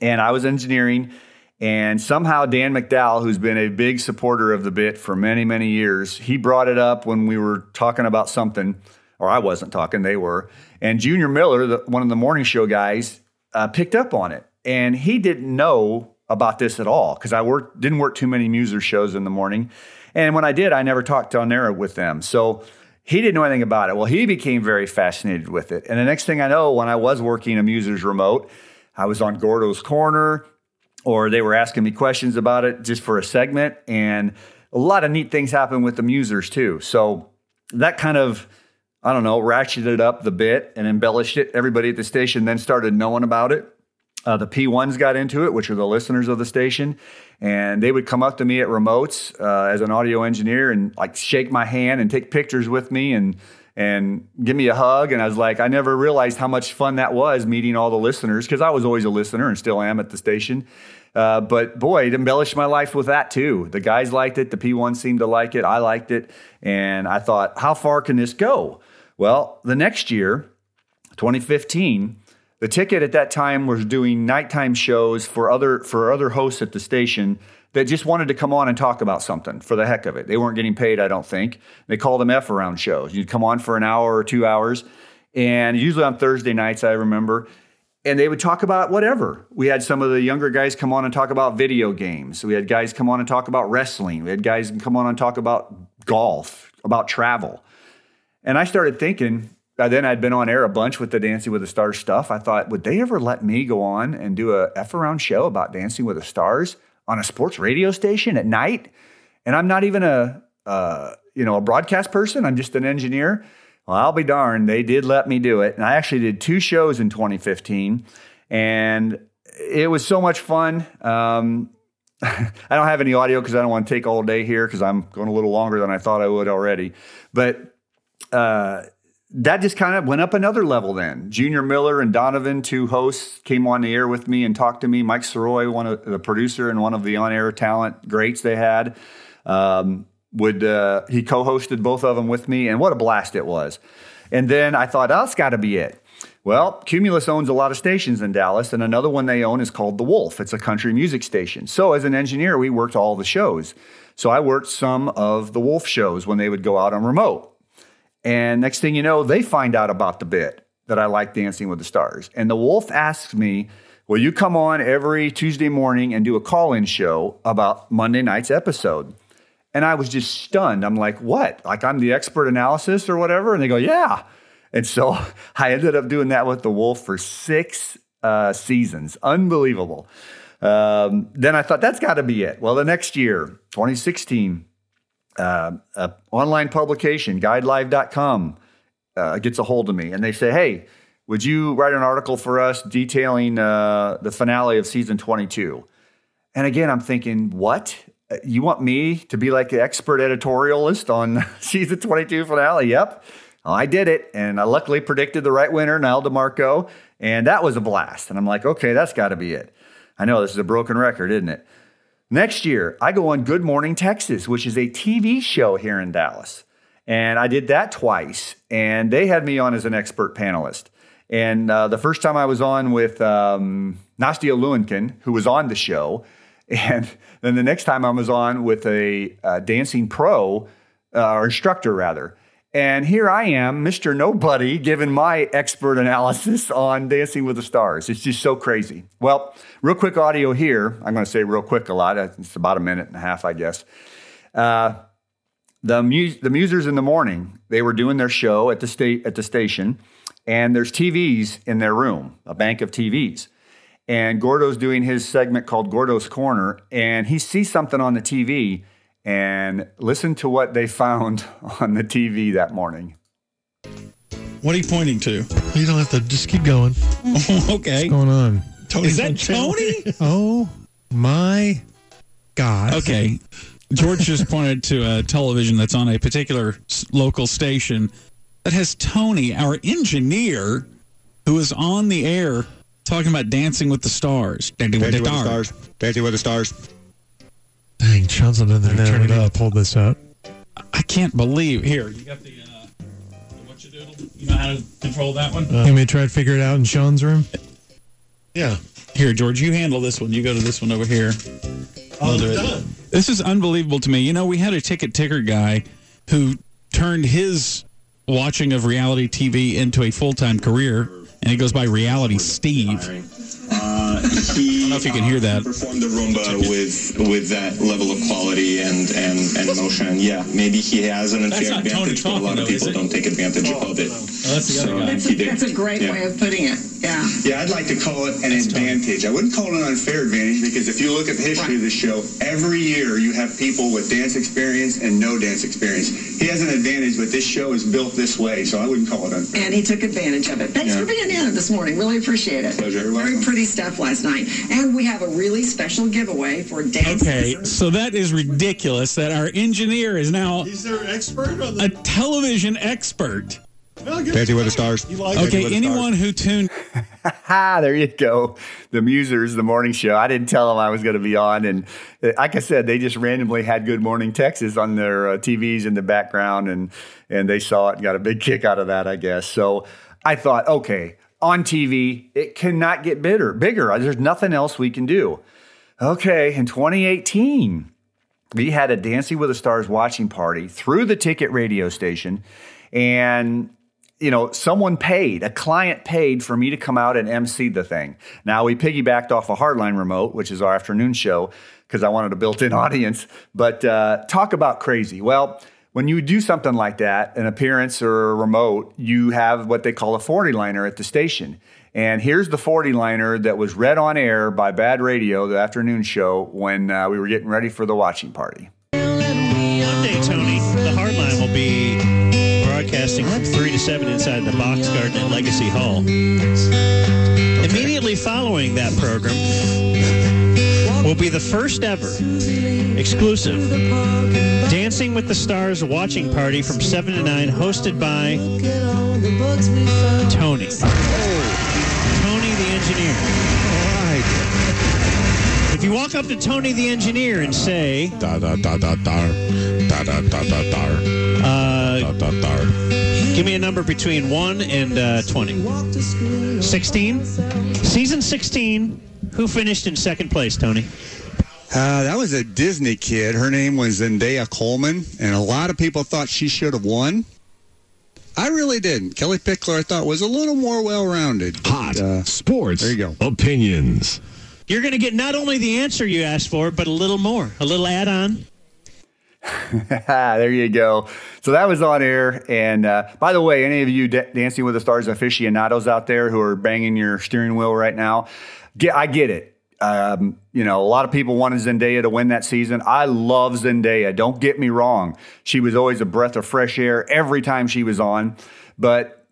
And I was engineering. And somehow Dan McDowell, who's been a big supporter of the bit for many, many years, he brought it up when we were talking about something, or I wasn't talking, they were. And Junior Miller, the, one of the morning show guys, uh, picked up on it. And he didn't know about this at all because I worked, didn't work too many Muser shows in the morning. And when I did, I never talked on air with them. So he didn't know anything about it. Well, he became very fascinated with it. And the next thing I know, when I was working a Muser's remote, I was on Gordo's Corner, or they were asking me questions about it just for a segment. And a lot of neat things happen with the musers too. So that kind of, I don't know, ratcheted up the bit and embellished it. Everybody at the station then started knowing about it. Uh, the P1s got into it, which are the listeners of the station, and they would come up to me at remotes uh, as an audio engineer and like shake my hand and take pictures with me and and give me a hug. And I was like, I never realized how much fun that was meeting all the listeners because I was always a listener and still am at the station. Uh, but boy, it embellished my life with that too. The guys liked it, the P1 seemed to like it, I liked it, and I thought, how far can this go? Well, the next year, 2015. The ticket at that time was doing nighttime shows for other for other hosts at the station that just wanted to come on and talk about something for the heck of it. They weren't getting paid, I don't think. They called them F around shows. You'd come on for an hour or two hours, and usually on Thursday nights, I remember, and they would talk about whatever. We had some of the younger guys come on and talk about video games. We had guys come on and talk about wrestling. We had guys come on and talk about golf, about travel. And I started thinking, by then I'd been on air a bunch with the Dancing with the Stars stuff. I thought, would they ever let me go on and do a F around show about Dancing with the Stars on a sports radio station at night? And I'm not even a, you know, a broadcast person. I'm just an engineer. Well, I'll be darned. They did let me do it. And I actually did two shows in 2015. And it was so much fun. Um, I don't have any audio because I don't want to take all day here because I'm going a little longer than I thought I would already. But uh, that just kind of went up another level then. Junior Miller and Donovan, two hosts, came on the air with me and talked to me. Mike Sirois, one of the producer and one of the on-air talent greats they had, um, would uh, he co-hosted both of them with me, and what a blast it was. And then I thought, oh, that's got to be it. Well, Cumulus owns a lot of stations in Dallas, and another one they own is called The Wolf. It's a country music station. So, as an engineer, we worked all the shows. So, I worked some of the Wolf shows when they would go out on remote. And next thing you know, they find out about the bit that I like Dancing with the Stars. And the Wolf asks me, Will you come on every Tuesday morning and do a call in show about Monday night's episode? And I was just stunned. I'm like, What? Like I'm the expert analysis or whatever? And they go, Yeah. And so I ended up doing that with the Wolf for six uh, seasons. Unbelievable. Um, then I thought, That's got to be it. Well, the next year, 2016, uh, a online publication, guidelive.com, uh, gets a hold of me and they say, Hey, would you write an article for us detailing uh, the finale of season 22? And again, I'm thinking, what? You want me to be like the expert editorialist on season 22 finale? Yep. I did it. And I luckily predicted the right winner, Nyle DiMarco. And that was a blast. And I'm like, okay, that's got to be it. I know this is a broken record, isn't it? Next year, I go on Good Morning Texas, which is a TV show here in Dallas. And I did that twice. And they had me on as an expert panelist. And uh, the first time I was on with um, Nastia Liukin, who was on the show. And then the next time I was on with a uh, dancing pro, uh, or instructor rather. And here I am, Mr. Nobody, giving my expert analysis on Dancing with the Stars. It's just so crazy. Well, real quick audio here. I'm going to say real quick a lot. It's about a minute and a half, I guess. Uh, the, mu- the Musers in the morning, they were doing their show at the, sta- at the station, and there's TVs in their room, a bank of TVs. And Gordo's doing his segment called Gordo's Corner, and he sees something on the TV and listen to what they found on the TV that morning. What are you pointing to? You don't have to just keep going. okay. What's going on? Tony Is that Tony? oh my God. Okay. George just pointed to a television that's on a particular local station that has Tony, our engineer, who is on the air talking about Dancing with the Stars. Dancing, Dancing with the Stars. Dancing with the Stars. Dang, Sean's on the other end. We need to pull this up. I can't believe. Here, you got the, uh, the what you doodle? You know how to control that one? Uh, you want me to try to figure it out in Sean's room? Yeah. Here, George, you handle this one. You go to this one over here. Oh, I'll do it. This is unbelievable to me. You know, we had a ticket ticker guy who turned his watching of reality TV into a full time career, and he goes by Reality Steve. Uh, he, I don't know if you can hear that. performed the rumba with with that level of quality and and and emotion. Yeah, maybe he has an unfair not Tony advantage, but a lot of people it? don't take advantage of it. that's the other guy. he did. That's a great Yeah. way of putting it. Yeah. Yeah, I'd like to call it an advantage. I wouldn't call it an unfair advantage because if you look at the history of the show, every year you have people with dance experience and no dance experience. He has an advantage, but this show is built this way, so I wouldn't call it unfair. And he took advantage of it. Thanks Yeah. for being in this morning. Really appreciate it. Pleasure. You're Very welcome. pretty stuff last night. And we have a really special giveaway for dance. Okay, so that is ridiculous that our engineer is now He's their expert on a television expert. Dancing with the Stars. Okay, anyone who tuned Ha, there you go. The Musers, the morning show. I didn't tell them I was going to be on. And uh, like I said, they just randomly had Good Morning Texas on their uh, TVs in the background and, and they saw it and got a big kick out of that, I guess. So I thought, okay, on TV, it cannot get bigger. bigger. There's nothing else we can do. Okay, in 2018, we had a Dancing with the Stars watching party through the ticket radio station. And you know, someone paid, a client paid for me to come out and MC the thing. Now we piggybacked off a Hardline remote, which is our afternoon show, because I wanted a built-in audience. But uh, talk about crazy. Well, when you do something like that, an appearance or a remote, you have what they call a 40 liner at the station. And here's the 40 liner that was read on air by Bad Radio, the afternoon show, when uh, we were getting ready for the watching party. Tony, the Hardline will be broadcasting from 3 to 7 inside the Box Garden at Legacy Hall. Immediately following that program will be the first ever exclusive Dancing with the Stars watching party from 7 to 9, hosted by Tony. Tony the engineer. If you walk up to Tony the engineer and say, Da da da da da da da da da da uh, da da da. Give me a number between 1 and uh, 20. 16? Season 16. Who finished in second place, Tony? Uh, that was a Disney kid. Her name was Zendaya Coleman, and a lot of people thought she should have won. I really didn't. Kellie Pickler, I thought, was a little more well-rounded. Hot Uh, sports. there you go. Opinions. You're going to get not only the answer you asked for, but a little more, a little add on. there you go. So that was on air. And uh, by the way, any of you da- Dancing with the Stars aficionados out there who are banging your steering wheel right now, get, I get it. Um, you know, a lot of people wanted Zendaya to win that season. I love Zendaya. Don't get me wrong. She was always a breath of fresh air every time she was on. But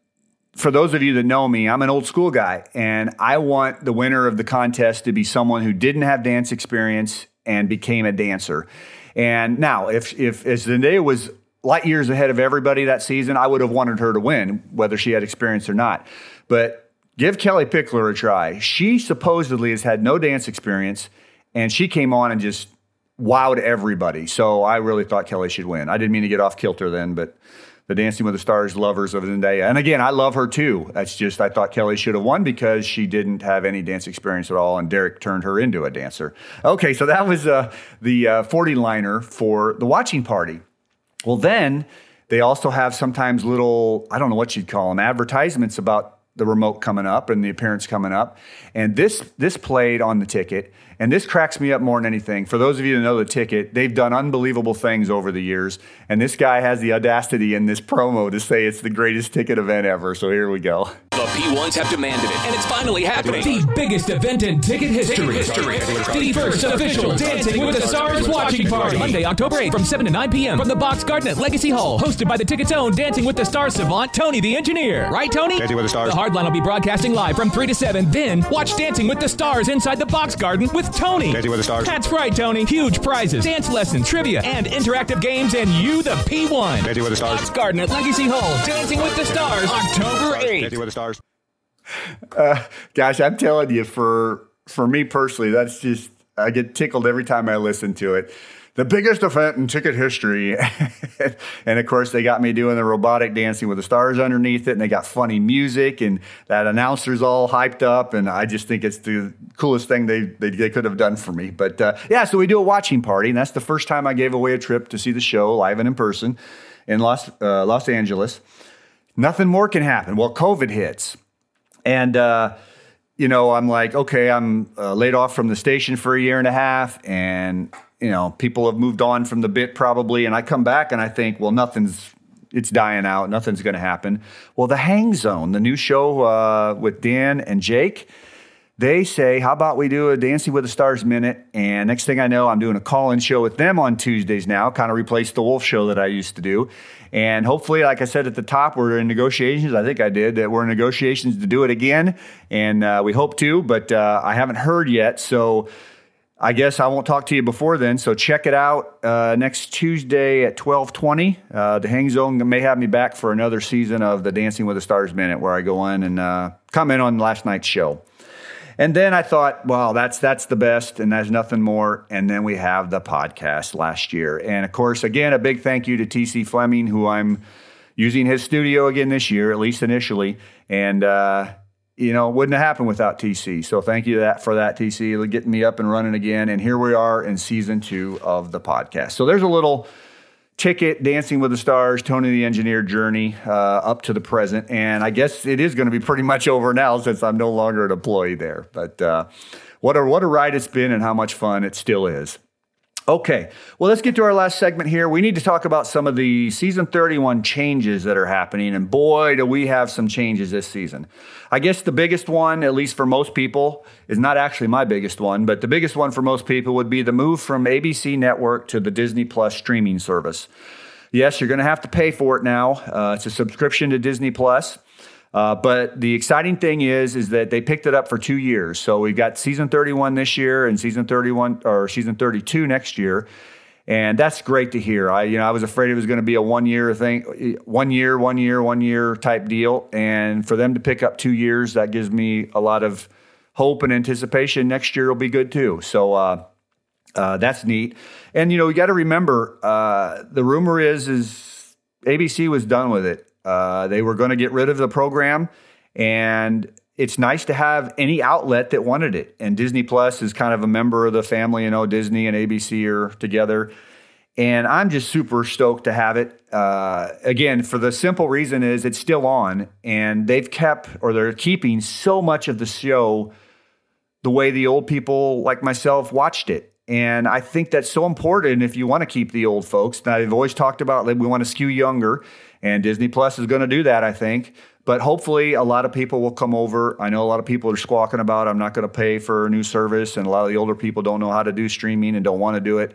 for those of you that know me, I'm an old school guy, and I want the winner of the contest to be someone who didn't have dance experience and became a dancer. And now, if if, if Zendaya was light years ahead of everybody that season, I would have wanted her to win, whether she had experience or not. But give Kellie Pickler a try. She supposedly has had no dance experience, and she came on and just wowed everybody. So I really thought Kelly should win. I didn't mean to get off kilter then, but the Dancing with the Stars lovers of Zendaya. And again, I love her too. That's just I thought Kelly should have won because she didn't have any dance experience at all, and Derek turned her into a dancer. Okay, so that was uh, the uh, 40 liner for the watching party. Well, then they also have sometimes little, I don't know what you'd call them, advertisements about the remote coming up and the appearance coming up. And this this played on the ticket. And this cracks me up more than anything. For those of you that know the ticket, they've done unbelievable things over the years. And this guy has the audacity in this promo to say it's the greatest ticket event ever. So here we go. The P1s have demanded it, and it's finally happening. The biggest event in ticket history. The first official Dancing with the Stars watching party. Monday, October 8th from 7 to 9 p.m. from the Box Garden at Legacy Hall. Hosted by the Ticket's own Dancing with the Stars savant, Tony the Engineer. Right, Tony? Dancing with the Stars. The Hardline will be broadcasting live from 3 to 7. Then, watch Dancing with the Stars inside the Box Garden with Tony. Dancing with the Stars. That's right, Tony. Huge prizes, dance lessons, trivia, and interactive games, and you, the P1. Dancing with the Stars. Box Garden at Legacy Hall. Dancing with the Stars, October 8th. Dancing with the Stars. Uh, gosh, I'm telling you, for for me personally, that's just I get tickled every time I listen to it. The biggest event in ticket history, and of course they got me doing the robotic dancing with the stars underneath it, and they got funny music, and that announcer's all hyped up, and I just think it's the coolest thing they they, they could have done for me. But uh, yeah, so we do a watching party, and that's the first time I gave away a trip to see the show live and in person in Los uh, Los Angeles. Nothing more can happen. Well, COVID hits. And, uh, you know, I'm like, okay, I'm uh, laid off from the station for a year and a half, and you know, people have moved on from the bit probably, and I come back and I think, well, nothing's it's dying out, nothing's going to happen. Well, the Hang Zone, the new show uh, with Dan and Jake, they say, how about we do a Dancing with the Stars minute? And next thing I know, I'm doing a call-in show with them on Tuesdays now, kind of replace the Wolf show that I used to do. And hopefully, like I said at the top, we're in negotiations. I think I did that. We're in negotiations to do it again, and uh, we hope to, but uh, I haven't heard yet. So I guess I won't talk to you before then. So check it out uh, next Tuesday at twelve twenty. Uh, the Hang Zone may have me back for another season of the Dancing with the Stars minute, where I go in and uh, comment on last night's show. And then I thought, well, that's that's the best, and there's nothing more. And then we have the podcast last year, and of course, again, a big thank you to TC Fleming, who I'm using his studio again this year, at least initially, and. You know, wouldn't have happened without TC. So thank you that for that, TC, getting me up and running again. And here we are in season two of the podcast. So there's a little ticket, Dancing with the Stars, Tony the Engineer journey uh, up to the present. And I guess it is going to be pretty much over now since I'm no longer an employee there. But uh, what a what a ride it's been, and how much fun it still is. Okay, well, let's get to our last segment here. We need to talk about some of the season 31 changes that are happening. And boy, do we have some changes this season. I guess the biggest one, at least for most people, is not actually my biggest one, but the biggest one for most people would be the move from ABC Network to the Disney Plus streaming service. Yes, you're going to have to pay for it now. Uh, it's a subscription to Disney Plus. Uh, but the exciting thing is, is that they picked it up for two years. So we've got season 31 this year and season 31 or season 32 next year, and that's great to hear. I, you know, I was afraid it was going to be a one year thing, one year, one year, one year type deal, and for them to pick up two years, that gives me a lot of hope and anticipation. Next year will be good too. So. Uh, uh, that's neat, and you know you got to remember uh, the rumor is is ABC was done with it. Uh, they were going to get rid of the program, and it's nice to have any outlet that wanted it. And Disney Plus is kind of a member of the family. You know, Disney and ABC are together, and I'm just super stoked to have it. Uh, again, for the simple reason is it's still on, and they've kept or they're keeping so much of the show the way the old people like myself watched it. And I think that's so important if you want to keep the old folks. Now, they've always talked about like, we want to skew younger, and Disney Plus is going to do that, I think. But hopefully, a lot of people will come over. I know a lot of people are squawking about I'm not going to pay for a new service, and a lot of the older people don't know how to do streaming and don't want to do it.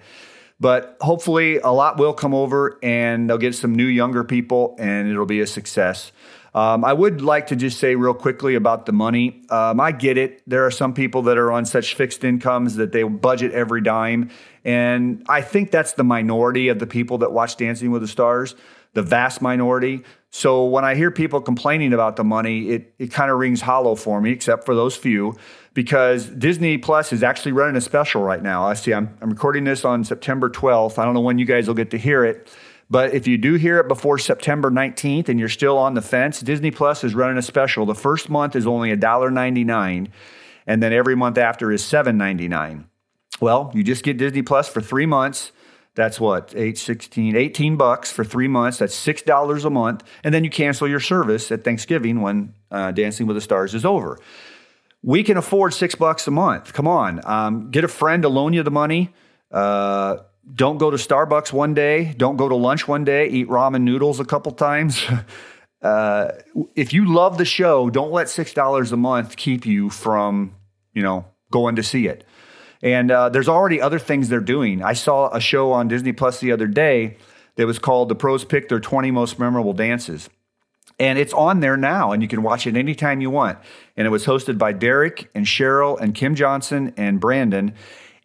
But hopefully, a lot will come over and they'll get some new, younger people, and it'll be a success. Um, I would like to just say real quickly about the money. Um, I get it. There are some people that are on such fixed incomes that they budget every dime. And I think that's the minority of the people that watch Dancing with the Stars, the vast minority. So when I hear people complaining about the money, it, it kind of rings hollow for me, except for those few, because Disney Plus is actually running a special right now. I see I'm, I'm recording this on September 12th. I don't know when you guys will get to hear it. But if you do hear it before September 19th and you're still on the fence, Disney Plus is running a special. The first month is only $1.99, and then every month after is $7.99. Well, you just get Disney Plus for three months. That's what, 8, 16, 18 bucks for three months. That's $6 a month. And then you cancel your service at Thanksgiving when uh, Dancing with the Stars is over. We can afford six bucks a month. Come on. Um, get a friend to loan you the money. Uh, don't go to Starbucks one day, don't go to lunch one day, eat ramen noodles a couple times. Uh, if you love the show, don't let six dollars a month keep you from, you know, going to see it. And uh, there's already other things they're doing. I saw a show on Disney Plus the other day that was called "The Pros Pick Their 20 Most Memorable Dances," and it's on there now, and you can watch it anytime you want. And it was hosted by Derek and Cheryl and Kim Johnson and Brandon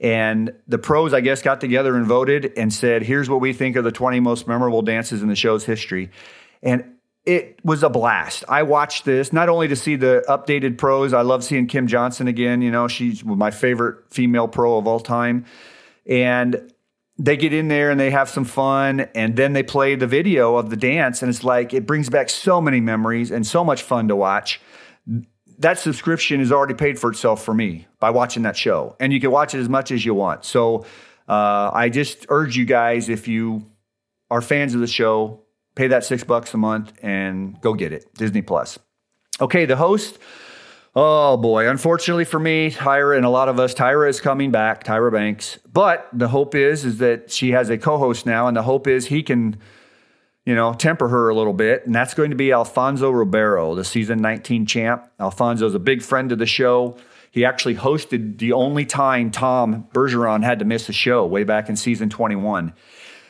and the pros, I guess, got together and voted and said, here's what we think are the 20 most memorable dances in the show's history. And it was a blast. I watched this not only to see the updated pros, I love seeing Kim Johnson again. You know, she's my favorite female pro of all time. And they get in there and they have some fun and then they play the video of the dance and it's like it brings back so many memories and so much fun to watch that subscription is already paid for itself for me by watching that show. And you can watch it as much as you want. So uh, I just urge you guys, if you are fans of the show, pay that six bucks a month and go get it. Disney Plus. Okay, the host. Oh boy, unfortunately for me, Tyra and a lot of us, Tyra is coming back, Tyra Banks. But the hope is is that she has a co-host now, and the hope is he can, you know, temper her a little bit, and that's going to be Alfonso Ribeiro, the season 19 champ. Alfonso's a big friend of the show. He actually hosted the only time Tom Bergeron had to miss a show way back in season 21.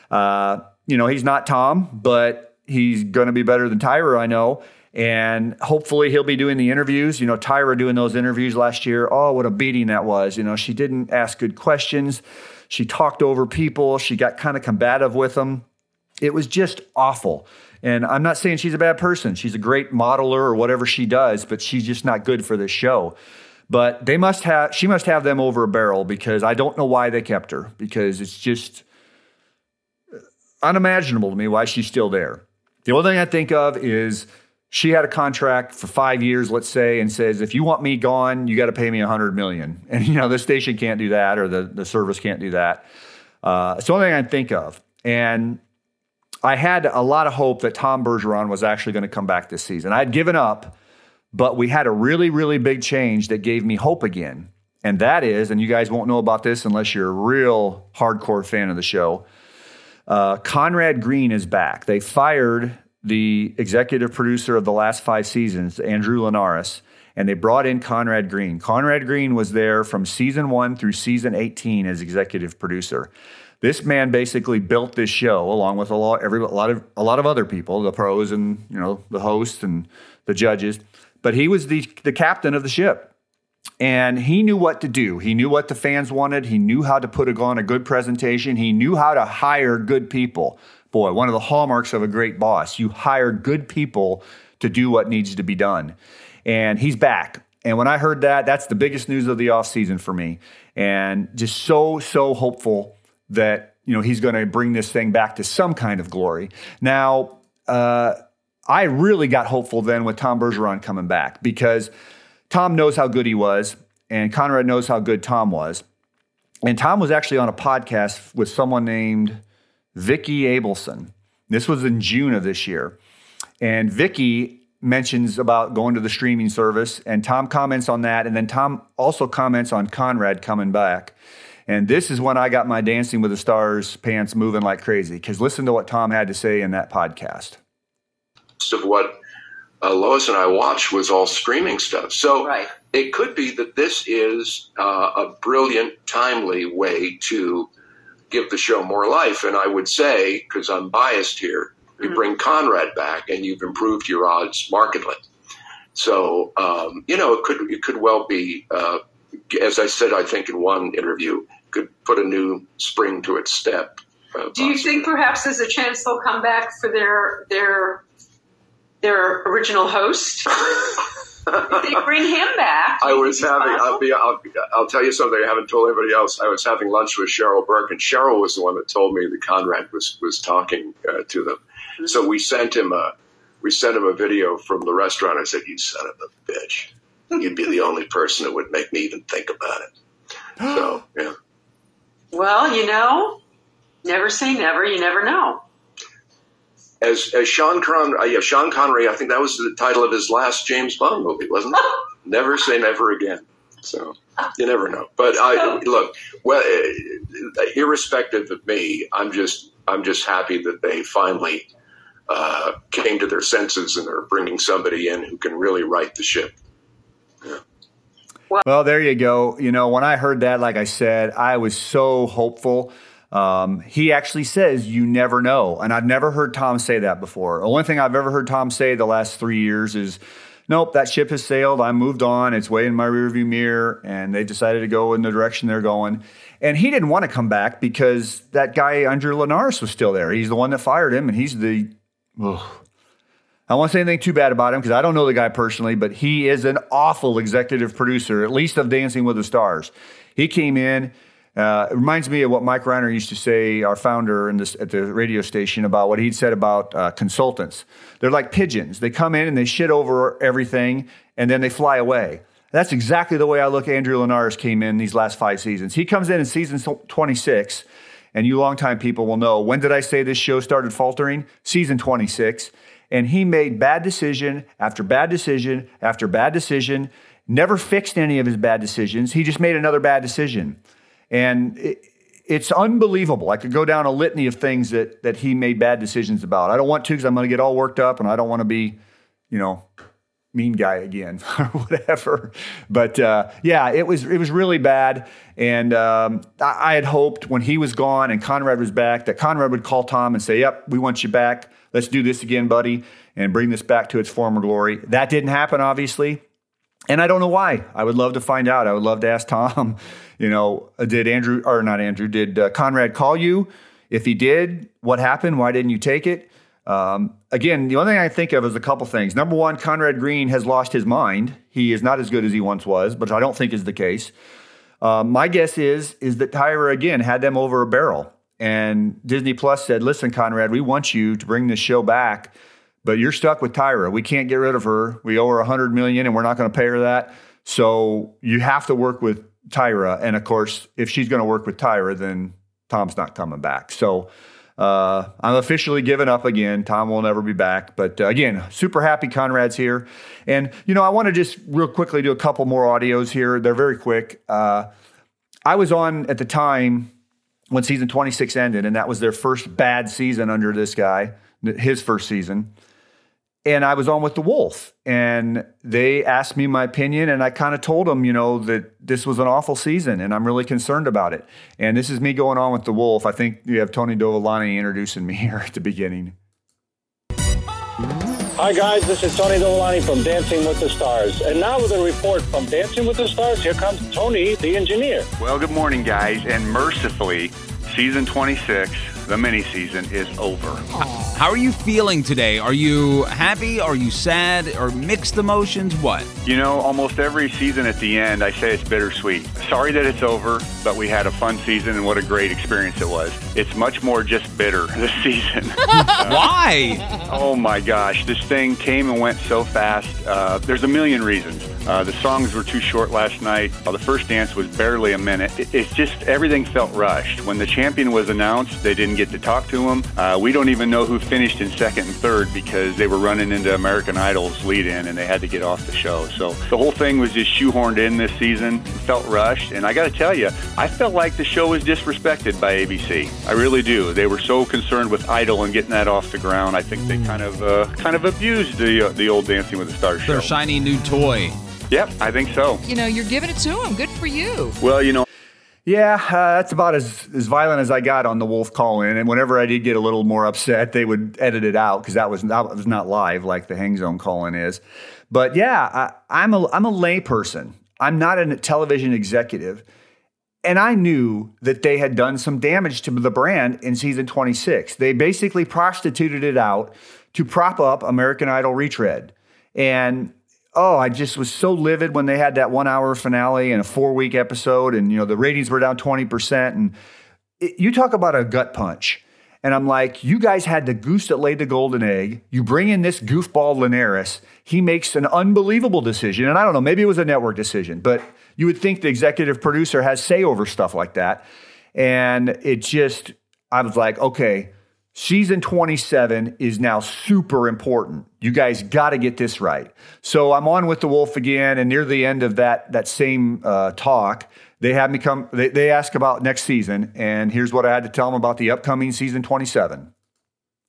Uh, you know, he's not Tom, but he's going to be better than Tyra, I know. And hopefully he'll be doing the interviews. You know, Tyra doing those interviews last year. Oh, what a beating that was. You know, she didn't ask good questions. She talked over people. She got kind of combative with them. It was just awful. And I'm not saying she's a bad person. She's a great modeler or whatever she does, but she's just not good for this show. But they must have she must have them over a barrel because I don't know why they kept her because it's just unimaginable to me why she's still there. The only thing I think of is she had a contract for five years, let's say, and says, if you want me gone, you got to pay me a hundred million. And you know, the station can't do that or the, the service can't do that. Uh, it's the only thing I think of. And I had a lot of hope that Tom Bergeron was actually going to come back this season. I had given up, but we had a really, really big change that gave me hope again. And that is, and you guys won't know about this unless you're a real hardcore fan of the show. Uh, Conrad Green is back. They fired the executive producer of the last five seasons, Andrew Llinares, and they brought in Conrad Green. Conrad Green was there from season one through season 18 as executive producer. This man basically built this show along with a lot, every, a lot of a lot of other people, the pros and you know the hosts and the judges. But he was the the captain of the ship, and he knew what to do. He knew what the fans wanted. He knew how to put on a good presentation. He knew how to hire good people boy, one of the hallmarks of a great boss. You hire good people to do what needs to be done. And he's back. And when I heard that, that's the biggest news of the offseason for me. And just so, so hopeful that, you know, he's going to bring this thing back to some kind of glory. Now, uh, I really got hopeful then with Tom Bergeron coming back because Tom knows how good he was, and Conrad knows how good Tom was. And Tom was actually on a podcast with someone named Vicki Abelson. This was in June of this year. And Vicki mentions about going to the streaming service, and Tom comments on that. And then Tom also comments on Conrad coming back. And this is when I got my Dancing with the Stars pants moving like crazy. Because listen to what Tom had to say in that podcast. Of what uh, Lois and I watched was all streaming stuff. So right. it could be that this is uh, a brilliant, timely way to give the show more life. And I would say, because I'm biased here, you mm-hmm. bring Conrad back and you've improved your odds markedly. So um, you know, it could it could well be, uh, as I said, I think in one interview, could put a new spring to its step. Uh, Do you think perhaps there's a chance they'll come back for their their their original host? they bring him back. I was having. I'll, be, I'll, I'll, tell you something I haven't told anybody else. I was having lunch with Cheryl Burke, and Cheryl was the one that told me that Conrad was was talking uh, to them. Mm-hmm. So we sent him a we sent him a video from the restaurant. I said, "You son of a bitch! You'd be the only person that would make me even think about it." So yeah. Well, you know, never say never. You never know as as Sean Connery, uh, yeah, Sean Connery. I think that was the title of his last James Bond movie, wasn't it? never say never again. So you never know. But I look well, uh, irrespective of me, I'm just I'm just happy that they finally uh, came to their senses and are bringing somebody in who can really right the ship. Yeah. Well, there you go. You know, when I heard that, like I said, I was so hopeful um, he actually says, You never know. And I've never heard Tom say that before. The only thing I've ever heard Tom say the last three years is, Nope, that ship has sailed. I moved on. It's way in my rearview mirror. And they decided to go in the direction they're going. And he didn't want to come back because that guy, Andrew Llinares, was still there. He's the one that fired him. And he's the. Ugh. I won't say anything too bad about him because I don't know the guy personally, but he is an awful executive producer, at least of Dancing with the Stars. He came in uh, it reminds me of what Mike Rhyner used to say, our founder this, at the radio station, about what he'd said about uh, consultants. They're like pigeons. They come in and they shit over everything, and then they fly away. That's exactly the way I look. Andrew Llinares came in these last five seasons. He comes in in season 26, and you longtime people will know when did I say this show started faltering? Season 26. And he made bad decision after bad decision after bad decision never fixed any of his bad decisions. He just made another bad decision. And it, it's unbelievable. I could go down a litany of things that, that he made bad decisions about. I don't want to because I'm going to get all worked up and I don't want to be, you know, mean guy again or whatever. But uh, yeah, it was it was really bad. And um, I, I had hoped when he was gone and Conrad was back that Conrad would call Tom and say, "Yep, we want you back. Let's do this again, buddy, and bring this back to its former glory." That didn't happen, obviously. And I don't know why. I would love to find out. I would love to ask Tom. You know, did Andrew or not Andrew? Did uh, Conrad call you? If he did, what happened? Why didn't you take it? Um, again, the only thing I think of is a couple things. Number one, Conrad Green has lost his mind. He is not as good as he once was, but I don't think is the case. Uh, my guess is is that Tyra again had them over a barrel, and Disney Plus said, "Listen, Conrad, we want you to bring this show back, but you're stuck with Tyra. We can't get rid of her. We owe her a hundred million, and we're not going to pay her that. So you have to work with Tyra. And of course, if she's going to work with Tyra, then Tom's not coming back. So." Uh, I'm officially giving up again. Tom will never be back. But uh, again, super happy Conrad's here. And, you know, I want to just real quickly do a couple more audios here. They're very quick. Uh, I was on at the time when season 26 ended, and that was their first bad season under this guy, his first season. And I was on with the Wolf, and they asked me my opinion, and I kind of told them, you know, that this was an awful season, and I'm really concerned about it. And this is me going on with the Wolf. I think you have Tony Dovolani introducing me here at the beginning. Hi, guys. This is Tony Dovolani from Dancing with the Stars. And now with a report from Dancing with the Stars, here comes Tony, the engineer. Well, good morning, guys. And mercifully, season 26, the mini season, is over. How are you feeling today? Are you happy? Are you sad? Or mixed emotions? What? You know, almost every season at the end, I say it's bittersweet. Sorry that it's over, but we had a fun season and what a great experience it was. It's much more just bitter this season. Why? Oh my gosh, this thing came and went so fast. Uh, there's a million reasons. Uh, the songs were too short last night. Uh, the first dance was barely a minute. It, it's just everything felt rushed. When the champion was announced, they didn't get to talk to him. Uh, we don't even know who finished in second and third because they were running into American Idol's lead in and they had to get off the show. So the whole thing was just shoehorned in this season. It felt rushed. And I got to tell you, I felt like the show was disrespected by ABC. I really do. They were so concerned with Idol and getting that off the ground. I think they kind of uh, kind of abused the uh, the old Dancing with the Stars show. Their shiny new toy. Yep, I think so. You know, you're giving it to him. Good for you. Well, you know. Yeah, uh, that's about as, as violent as I got on the Wolf call in. And whenever I did get a little more upset, they would edit it out because that was that was not live like the Hang Zone call in is. But yeah, I, I'm a I'm a lay person. I'm not a television executive. And I knew that they had done some damage to the brand in season 26. They basically prostituted it out to prop up American Idol retread. And oh, I just was so livid when they had that one hour finale and a four week episode, and you know the ratings were down twenty percent. And it, you talk about a gut punch. And I'm like, you guys had the goose that laid the golden egg. You bring in this goofball Llinares. He makes an unbelievable decision. And I don't know, maybe it was a network decision, but you would think the executive producer has say over stuff like that. And it just, I was like, okay, season 27 is now super important. You guys got to get this right. So I'm on with the Wolf again, and near the end of that that same uh, talk, they had me come. They, they ask about next season, and here's what I had to tell them about the upcoming season 27.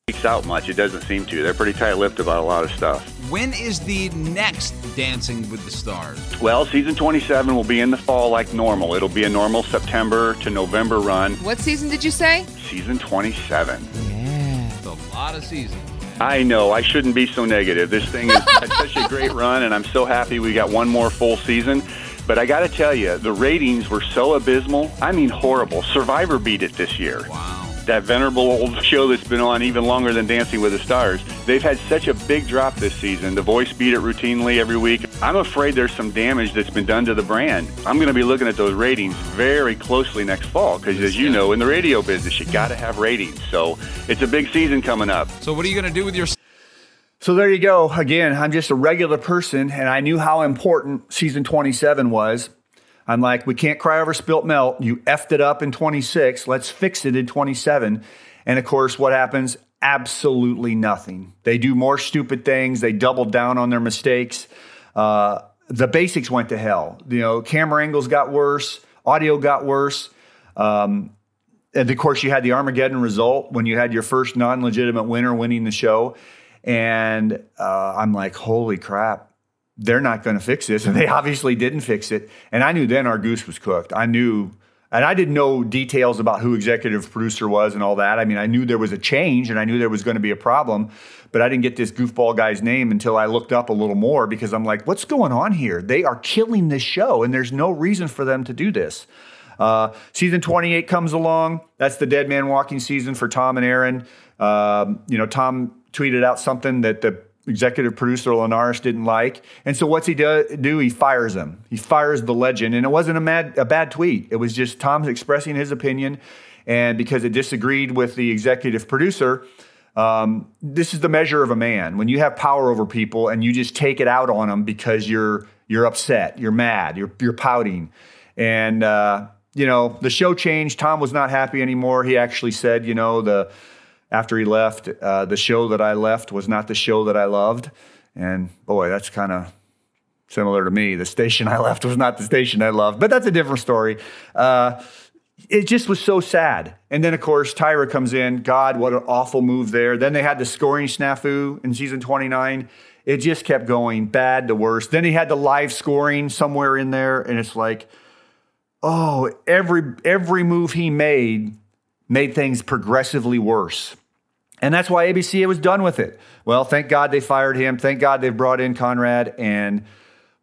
Leaks out much. It doesn't seem to. They're pretty tight-lipped about a lot of stuff. When is the next Dancing with the Stars? Well, season 27 will be in the fall like normal. It'll be a normal September to November run. What season did you say? Season 27. It's a lot of seasons. I know. I shouldn't be so negative. This thing has had such a great run, and I'm so happy we got one more full season. But I got to tell you, the ratings were so abysmal. I mean, horrible. Survivor beat it this year. Wow. That venerable old show that's been on even longer than Dancing with the Stars. They've had such a big drop this season. The voice beat it routinely every week. I'm afraid there's some damage that's been done to the brand. I'm going to be looking at those ratings very closely next fall because, as you know, in the radio business, you got to have ratings. So it's a big season coming up. So what are you going to do with your So there you go. Again, I'm just a regular person, and I knew how important season 27 was. I'm like, we can't cry over spilt milk. You effed it up in 26. Let's fix it in 27. And of course, what happens? Absolutely nothing. They do more stupid things. They double down on their mistakes. Uh, the basics went to hell. You know, camera angles got worse, audio got worse. Um, and of course, you had the Armageddon result when you had your first non legitimate winner winning the show. And uh, I'm like, holy crap, they're not going to fix this. And they obviously didn't fix it. And I knew then our goose was cooked. I knew, and I didn't know details about who executive producer was and all that. I mean, I knew there was a change and I knew there was going to be a problem, but I didn't get this goofball guy's name until I looked up a little more because I'm like, what's going on here? They are killing this show and there's no reason for them to do this. Uh, season 28 comes along. That's the Dead Man Walking season for Tom and Aaron. Um, you know, Tom tweeted out something that the executive producer Llinares didn't like, and so what's he do? do? He fires him. He fires the legend, and it wasn't a mad a bad tweet. It was just Tom's expressing his opinion, and because it disagreed with the executive producer. Um, this is the measure of a man. When you have power over people and you just take it out on them because you're you're upset, you're mad, you're you're pouting, and uh, you know, the show changed. Tom was not happy anymore. He actually said, you know, the after he left, uh, the show that I left was not the show that I loved. And boy, that's kind of similar to me. The station I left was not the station I loved, but that's a different story. Uh, it just was so sad. And then, of course, Tyra comes in. God, what an awful move there. Then they had the scoring snafu in season 29. It just kept going bad to worse. Then he had the live scoring somewhere in there, and it's like, oh, every every move he made made things progressively worse. And that's why ABC was done with it. Well, thank God they fired him. Thank God they've brought in Conrad and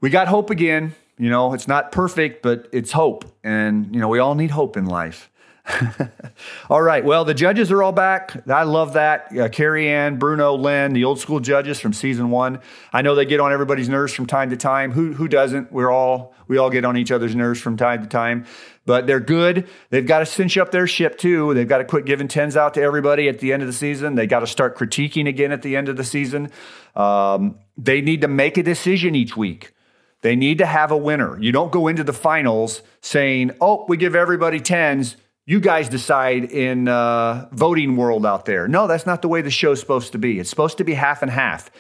we got hope again. You know, it's not perfect, but it's hope. And you know, we all need hope in life. all right. Well, the judges are all back. I love that. Uh, Carrie Ann, Bruno, Len, the old school judges from season one. I know they get on everybody's nerves from time to time. Who who doesn't? We're all we all get on each other's nerves from time to time. But they're good. They've got to cinch up their ship too. They've got to quit giving tens out to everybody at the end of the season. They got to start critiquing again at the end of the season. Um, they need to make a decision each week. They need to have a winner. You don't go into the finals saying, "Oh, we give everybody tens." You guys decide in uh, voting world out there. No, that's not the way the show's supposed to be. It's supposed to be half and half.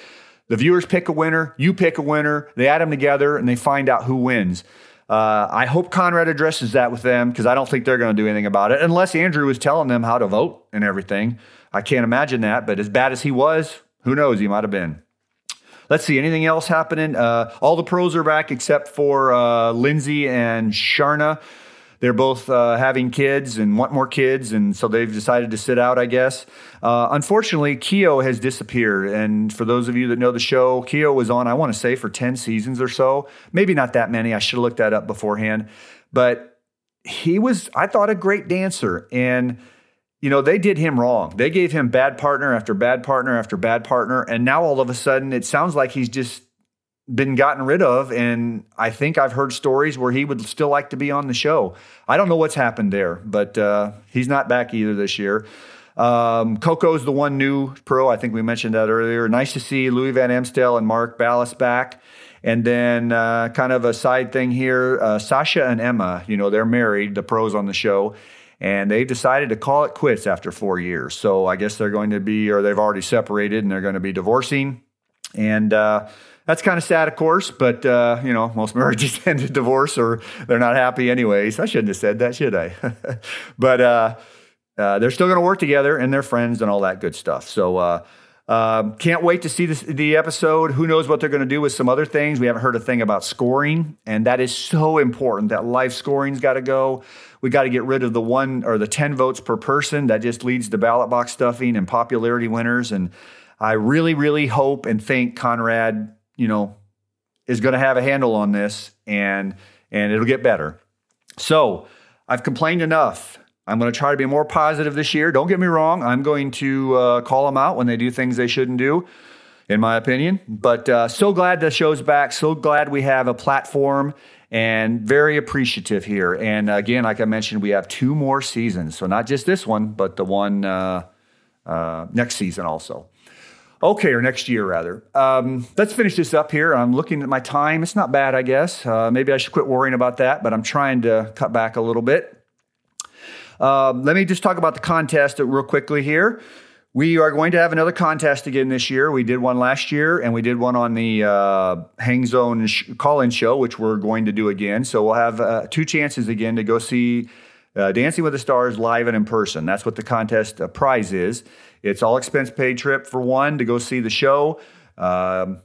The viewers pick a winner, you pick a winner, they add them together, and they find out who wins. Uh, I hope Conrad addresses that with them because I don't think they're going to do anything about it unless Andrew is telling them how to vote and everything. I can't imagine that, but as bad as he was, who knows? He might have been. Let's see, anything else happening? Uh, all the pros are back except for uh, Lindsay and Sharna they're both uh, having kids and want more kids, and so they've decided to sit out, I guess. Uh, unfortunately, Keo has disappeared. And for those of you that know the show, Keo was on, I want to say, for 10 seasons or so. Maybe not that many. I should have looked that up beforehand. But he was, I thought, a great dancer. And you know, they did him wrong. They gave him bad partner after bad partner after bad partner. And now all of a sudden, it sounds like he's just been gotten rid of. And I think I've heard stories where he would still like to be on the show. I don't know what's happened there, but uh, he's not back either this year. Um, Koko's the one new pro. I think we mentioned that earlier. Nice to see Louis Van Amstel and Mark Ballas back. And then, uh, kind of a side thing here uh, Sasha and Emma, you know, they're married, the pros on the show, and they've decided to call it quits after four years. So I guess they're going to be, or they've already separated and they're going to be divorcing. And, uh, that's kind of sad, of course, but uh, you know, most marriages end in divorce or they're not happy anyways. I shouldn't have said that, should I? but uh, uh, they're still going to work together and they're friends and all that good stuff. So uh, um, can't wait to see this, the episode. Who knows what they're going to do with some other things? We haven't heard a thing about scoring, and that is so important. That live scoring's got to go. We got to get rid of the one or the ten votes per person. That just leads to ballot box stuffing and popularity winners. And I really, really hope and think Conrad you know, is going to have a handle on this and and it'll get better. So, I've complained enough. I'm going to try to be more positive this year. Don't get me wrong. I'm going to uh, call them out when they do things they shouldn't do, in my opinion. But uh, so glad the show's back. So glad we have a platform and very appreciative here. And again, like I mentioned, we have two more seasons. So not just this one, but the one uh, uh next season also. Okay, or next year rather. Um, let's finish this up here. I'm looking at my time. It's not bad, I guess. Uh, maybe I should quit worrying about that, but I'm trying to cut back a little bit. Um, let me just talk about the contest real quickly here. We are going to have another contest again this year. We did one last year, and we did one on the uh, Hang Zone sh- call-in show, which we're going to do again. So we'll have uh, two chances again to go see uh, Dancing with the Stars live and in person. That's what the contest uh, prize is. It's all expense paid trip for one to go see the show. Um,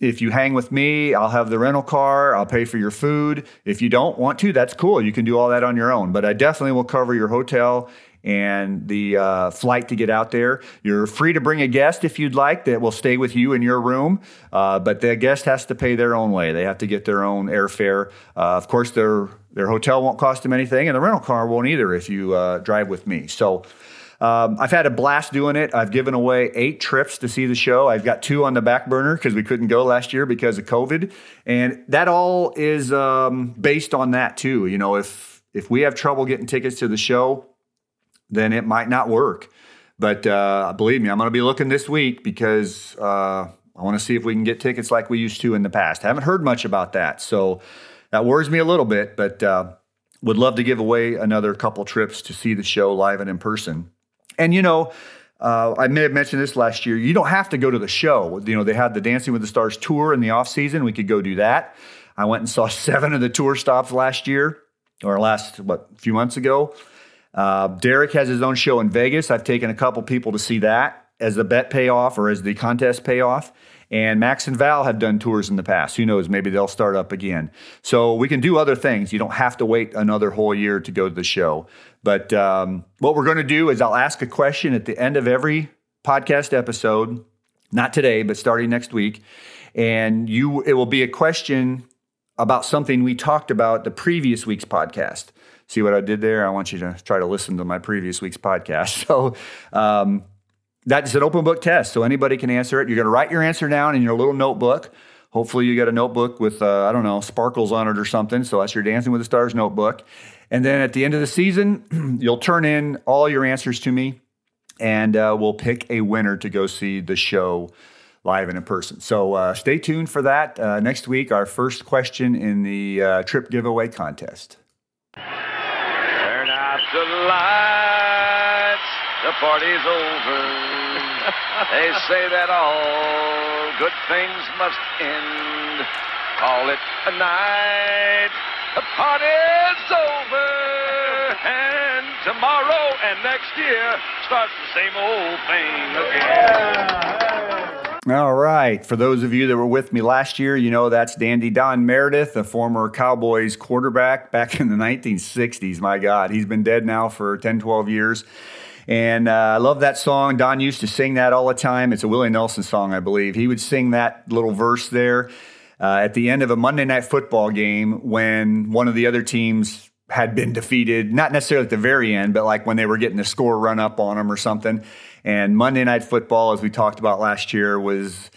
if you hang with me, I'll have the rental car. I'll pay for your food. If you don't want to, that's cool. You can do all that on your own. But I definitely will cover your hotel and the uh, flight to get out there. You're free to bring a guest if you'd like that will stay with you in your room, uh, but the guest has to pay their own way. They have to get their own airfare. Uh, of course, their their hotel won't cost them anything, and the rental car won't either if you uh, drive with me. So. Um, I've had a blast doing it. I've given away eight trips to see the show. I've got two on the back burner because we couldn't go last year because of COVID, and that all is um, based on that too. You know, if if we have trouble getting tickets to the show, then it might not work. But uh, believe me, I'm going to be looking this week because uh, I want to see if we can get tickets like we used to in the past. I haven't heard much about that, so that worries me a little bit. But uh, would love to give away another couple trips to see the show live and in person. And you know, uh, I may have mentioned this last year. You don't have to go to the show. You know, they had the Dancing with the Stars tour in the off season. We could go do that. I went and saw seven of the tour stops last year, or last what a few months ago. Uh, Derek has his own show in Vegas. I've taken a couple people to see that as the bet payoff or as the contest payoff. And Max and Val have done tours in the past. Who knows? Maybe they'll start up again. So we can do other things. You don't have to wait another whole year to go to the show. But um, what we're going to do is I'll ask a question at the end of every podcast episode, not today, but starting next week. And you, it will be a question about something we talked about the previous week's podcast. See what I did there? I want you to try to listen to my previous week's podcast. So um, that's an open book test, so anybody can answer it. You're going to write your answer down in your little notebook. Hopefully, you got a notebook with uh, I don't know sparkles on it or something. So that's your Dancing with the Stars notebook. And then at the end of the season, you'll turn in all your answers to me, and uh, we'll pick a winner to go see the show live and in person. So uh, stay tuned for that. Uh, next week, our first question in the uh, trip giveaway contest. Turn out the lights, the party's over. they say that all good things must end. Call it a night, the party's over. And tomorrow and next year starts the same old thing again. All right. For those of you that were with me last year, you know that's Dandy Don Meredith, a former Cowboys quarterback back in the 1960s. My God, he's been dead now for 10, 12 years. And uh, I love that song. Don used to sing that all the time. It's a Willie Nelson song, I believe. He would sing that little verse there uh, at the end of a Monday night football game when one of the other teams had been defeated, not necessarily at the very end, but like when they were getting the score run up on them or something. And Monday Night Football, as we talked about last year, was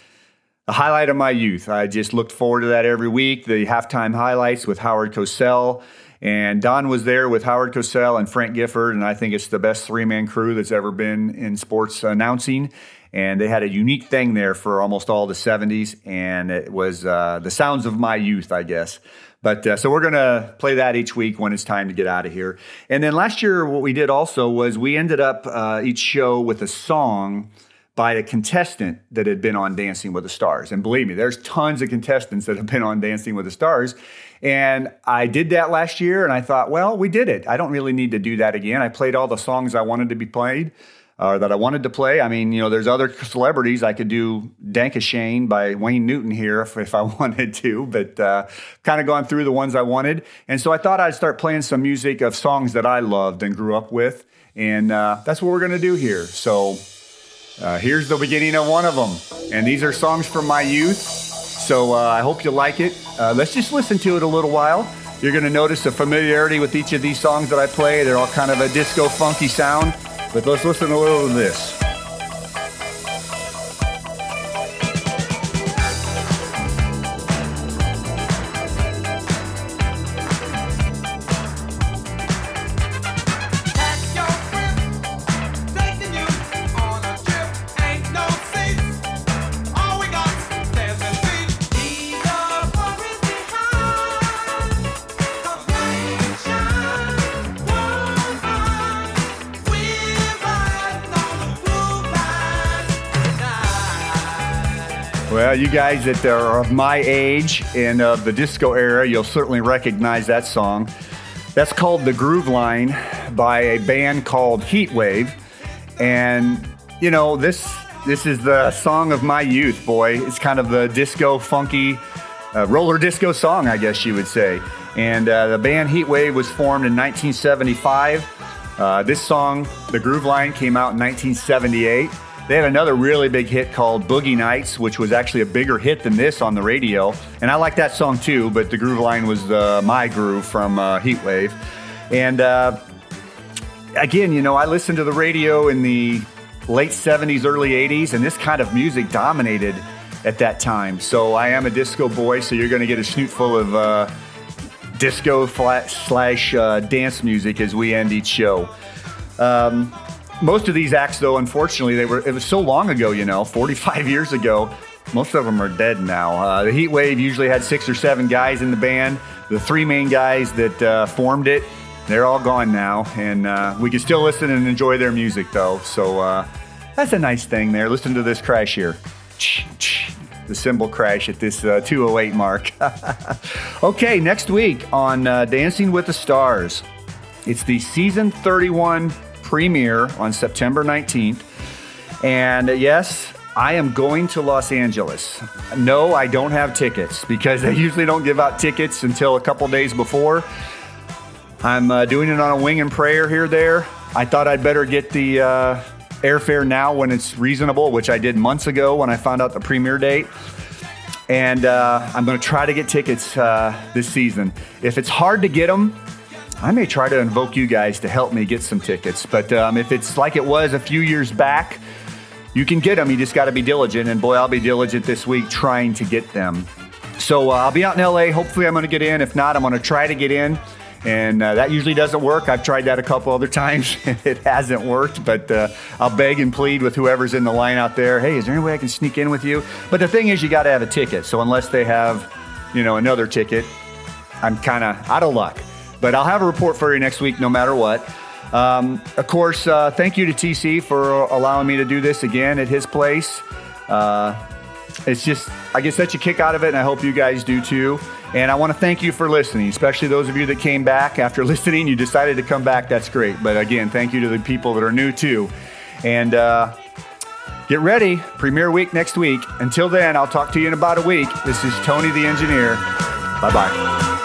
the highlight of my youth. I just looked forward to that every week. The halftime highlights with Howard Cosell. And Don was there with Howard Cosell and Frank Gifford, and I think it's the best three man crew that's ever been in sports announcing. And they had a unique thing there for almost all the 70s, and it was uh, the sounds of my youth, I guess. But uh, so we're going to play that each week when it's time to get out of here. And then last year, what we did also was we ended up uh, each show with a song by a contestant that had been on Dancing with the Stars. And believe me, there's tons of contestants that have been on Dancing with the Stars. And I did that last year, and I thought, well, we did it. I don't really need to do that again. I played all the songs I wanted to be played uh, that I wanted to play. I mean, you know, there's other celebrities. I could do Danke Schoen by Wayne Newton here if, if I wanted to, but uh, kind of gone through the ones I wanted. And so I thought I'd start playing some music of songs that I loved and grew up with. And uh, that's what we're going to do here. So uh, here's the beginning of one of them. And these are songs from my youth. So uh, I hope you like it. Uh, let's just listen to it a little while. You're going to notice a familiarity with each of these songs that I play. They're all kind of a disco funky sound. But let's listen a little to this. You guys that are of my age and of the disco era, you'll certainly recognize that song. That's called The Groove Line by a band called Heatwave. And, you know, this this is the song of my youth, boy. It's kind of the disco, funky, uh, roller disco song, I guess you would say. And uh, the band Heatwave was formed in 1975. Uh, this song, The Groove Line, came out in 1978. They had another really big hit called Boogie Nights, which was actually a bigger hit than this on the radio. And I like that song too, but The Groove Line was uh, my groove from uh, Heatwave. And uh, again, you know, I listened to the radio in the late 70s, early 80s, and this kind of music dominated at that time. So I am a disco boy, so you're going to get a snoot full of uh, disco slash uh, dance music as we end each show. Um, most of these acts, though, unfortunately, they were it was so long ago, you know, 45 years ago. Most of them are dead now. Uh, the Heatwave usually had six or seven guys in the band. The three main guys that uh, formed it, they're all gone now, and uh, we can still listen and enjoy their music, though. So uh, that's a nice thing there. Listen to this crash here. The cymbal crash at this uh, 208 mark. okay, next week on uh, Dancing with the Stars, it's the season 31 premiere on September 19th. And yes, I am going to Los Angeles. No, I don't have tickets because they usually don't give out tickets until a couple days before. I'm uh, doing it on a wing and prayer here, there. I thought I'd better get the uh, airfare now when it's reasonable, which I did months ago when I found out the premiere date. And uh, I'm going to try to get tickets uh, this season. If it's hard to get them, I may try to invoke you guys to help me get some tickets. But um, if it's like it was a few years back, you can get them. You just got to be diligent. And boy, I'll be diligent this week trying to get them. So uh, I'll be out in LA. Hopefully, I'm going to get in. If not, I'm going to try to get in. And uh, that usually doesn't work. I've tried that a couple other times and it hasn't worked. But uh, I'll beg and plead with whoever's in the line out there. Hey, is there any way I can sneak in with you? But the thing is, you got to have a ticket. So unless they have, you know, another ticket, I'm kind of out of luck. But I'll have a report for you next week, no matter what. Um, of course, uh, thank you to TC for allowing me to do this again at his place. Uh, it's just, I get such a kick out of it, and I hope you guys do too. And I want to thank you for listening, especially those of you that came back after listening. You decided to come back. That's great. But again, thank you to the people that are new too. And uh, get ready, premiere week next week. Until then, I'll talk to you in about a week. This is Tony the Engineer. Bye bye.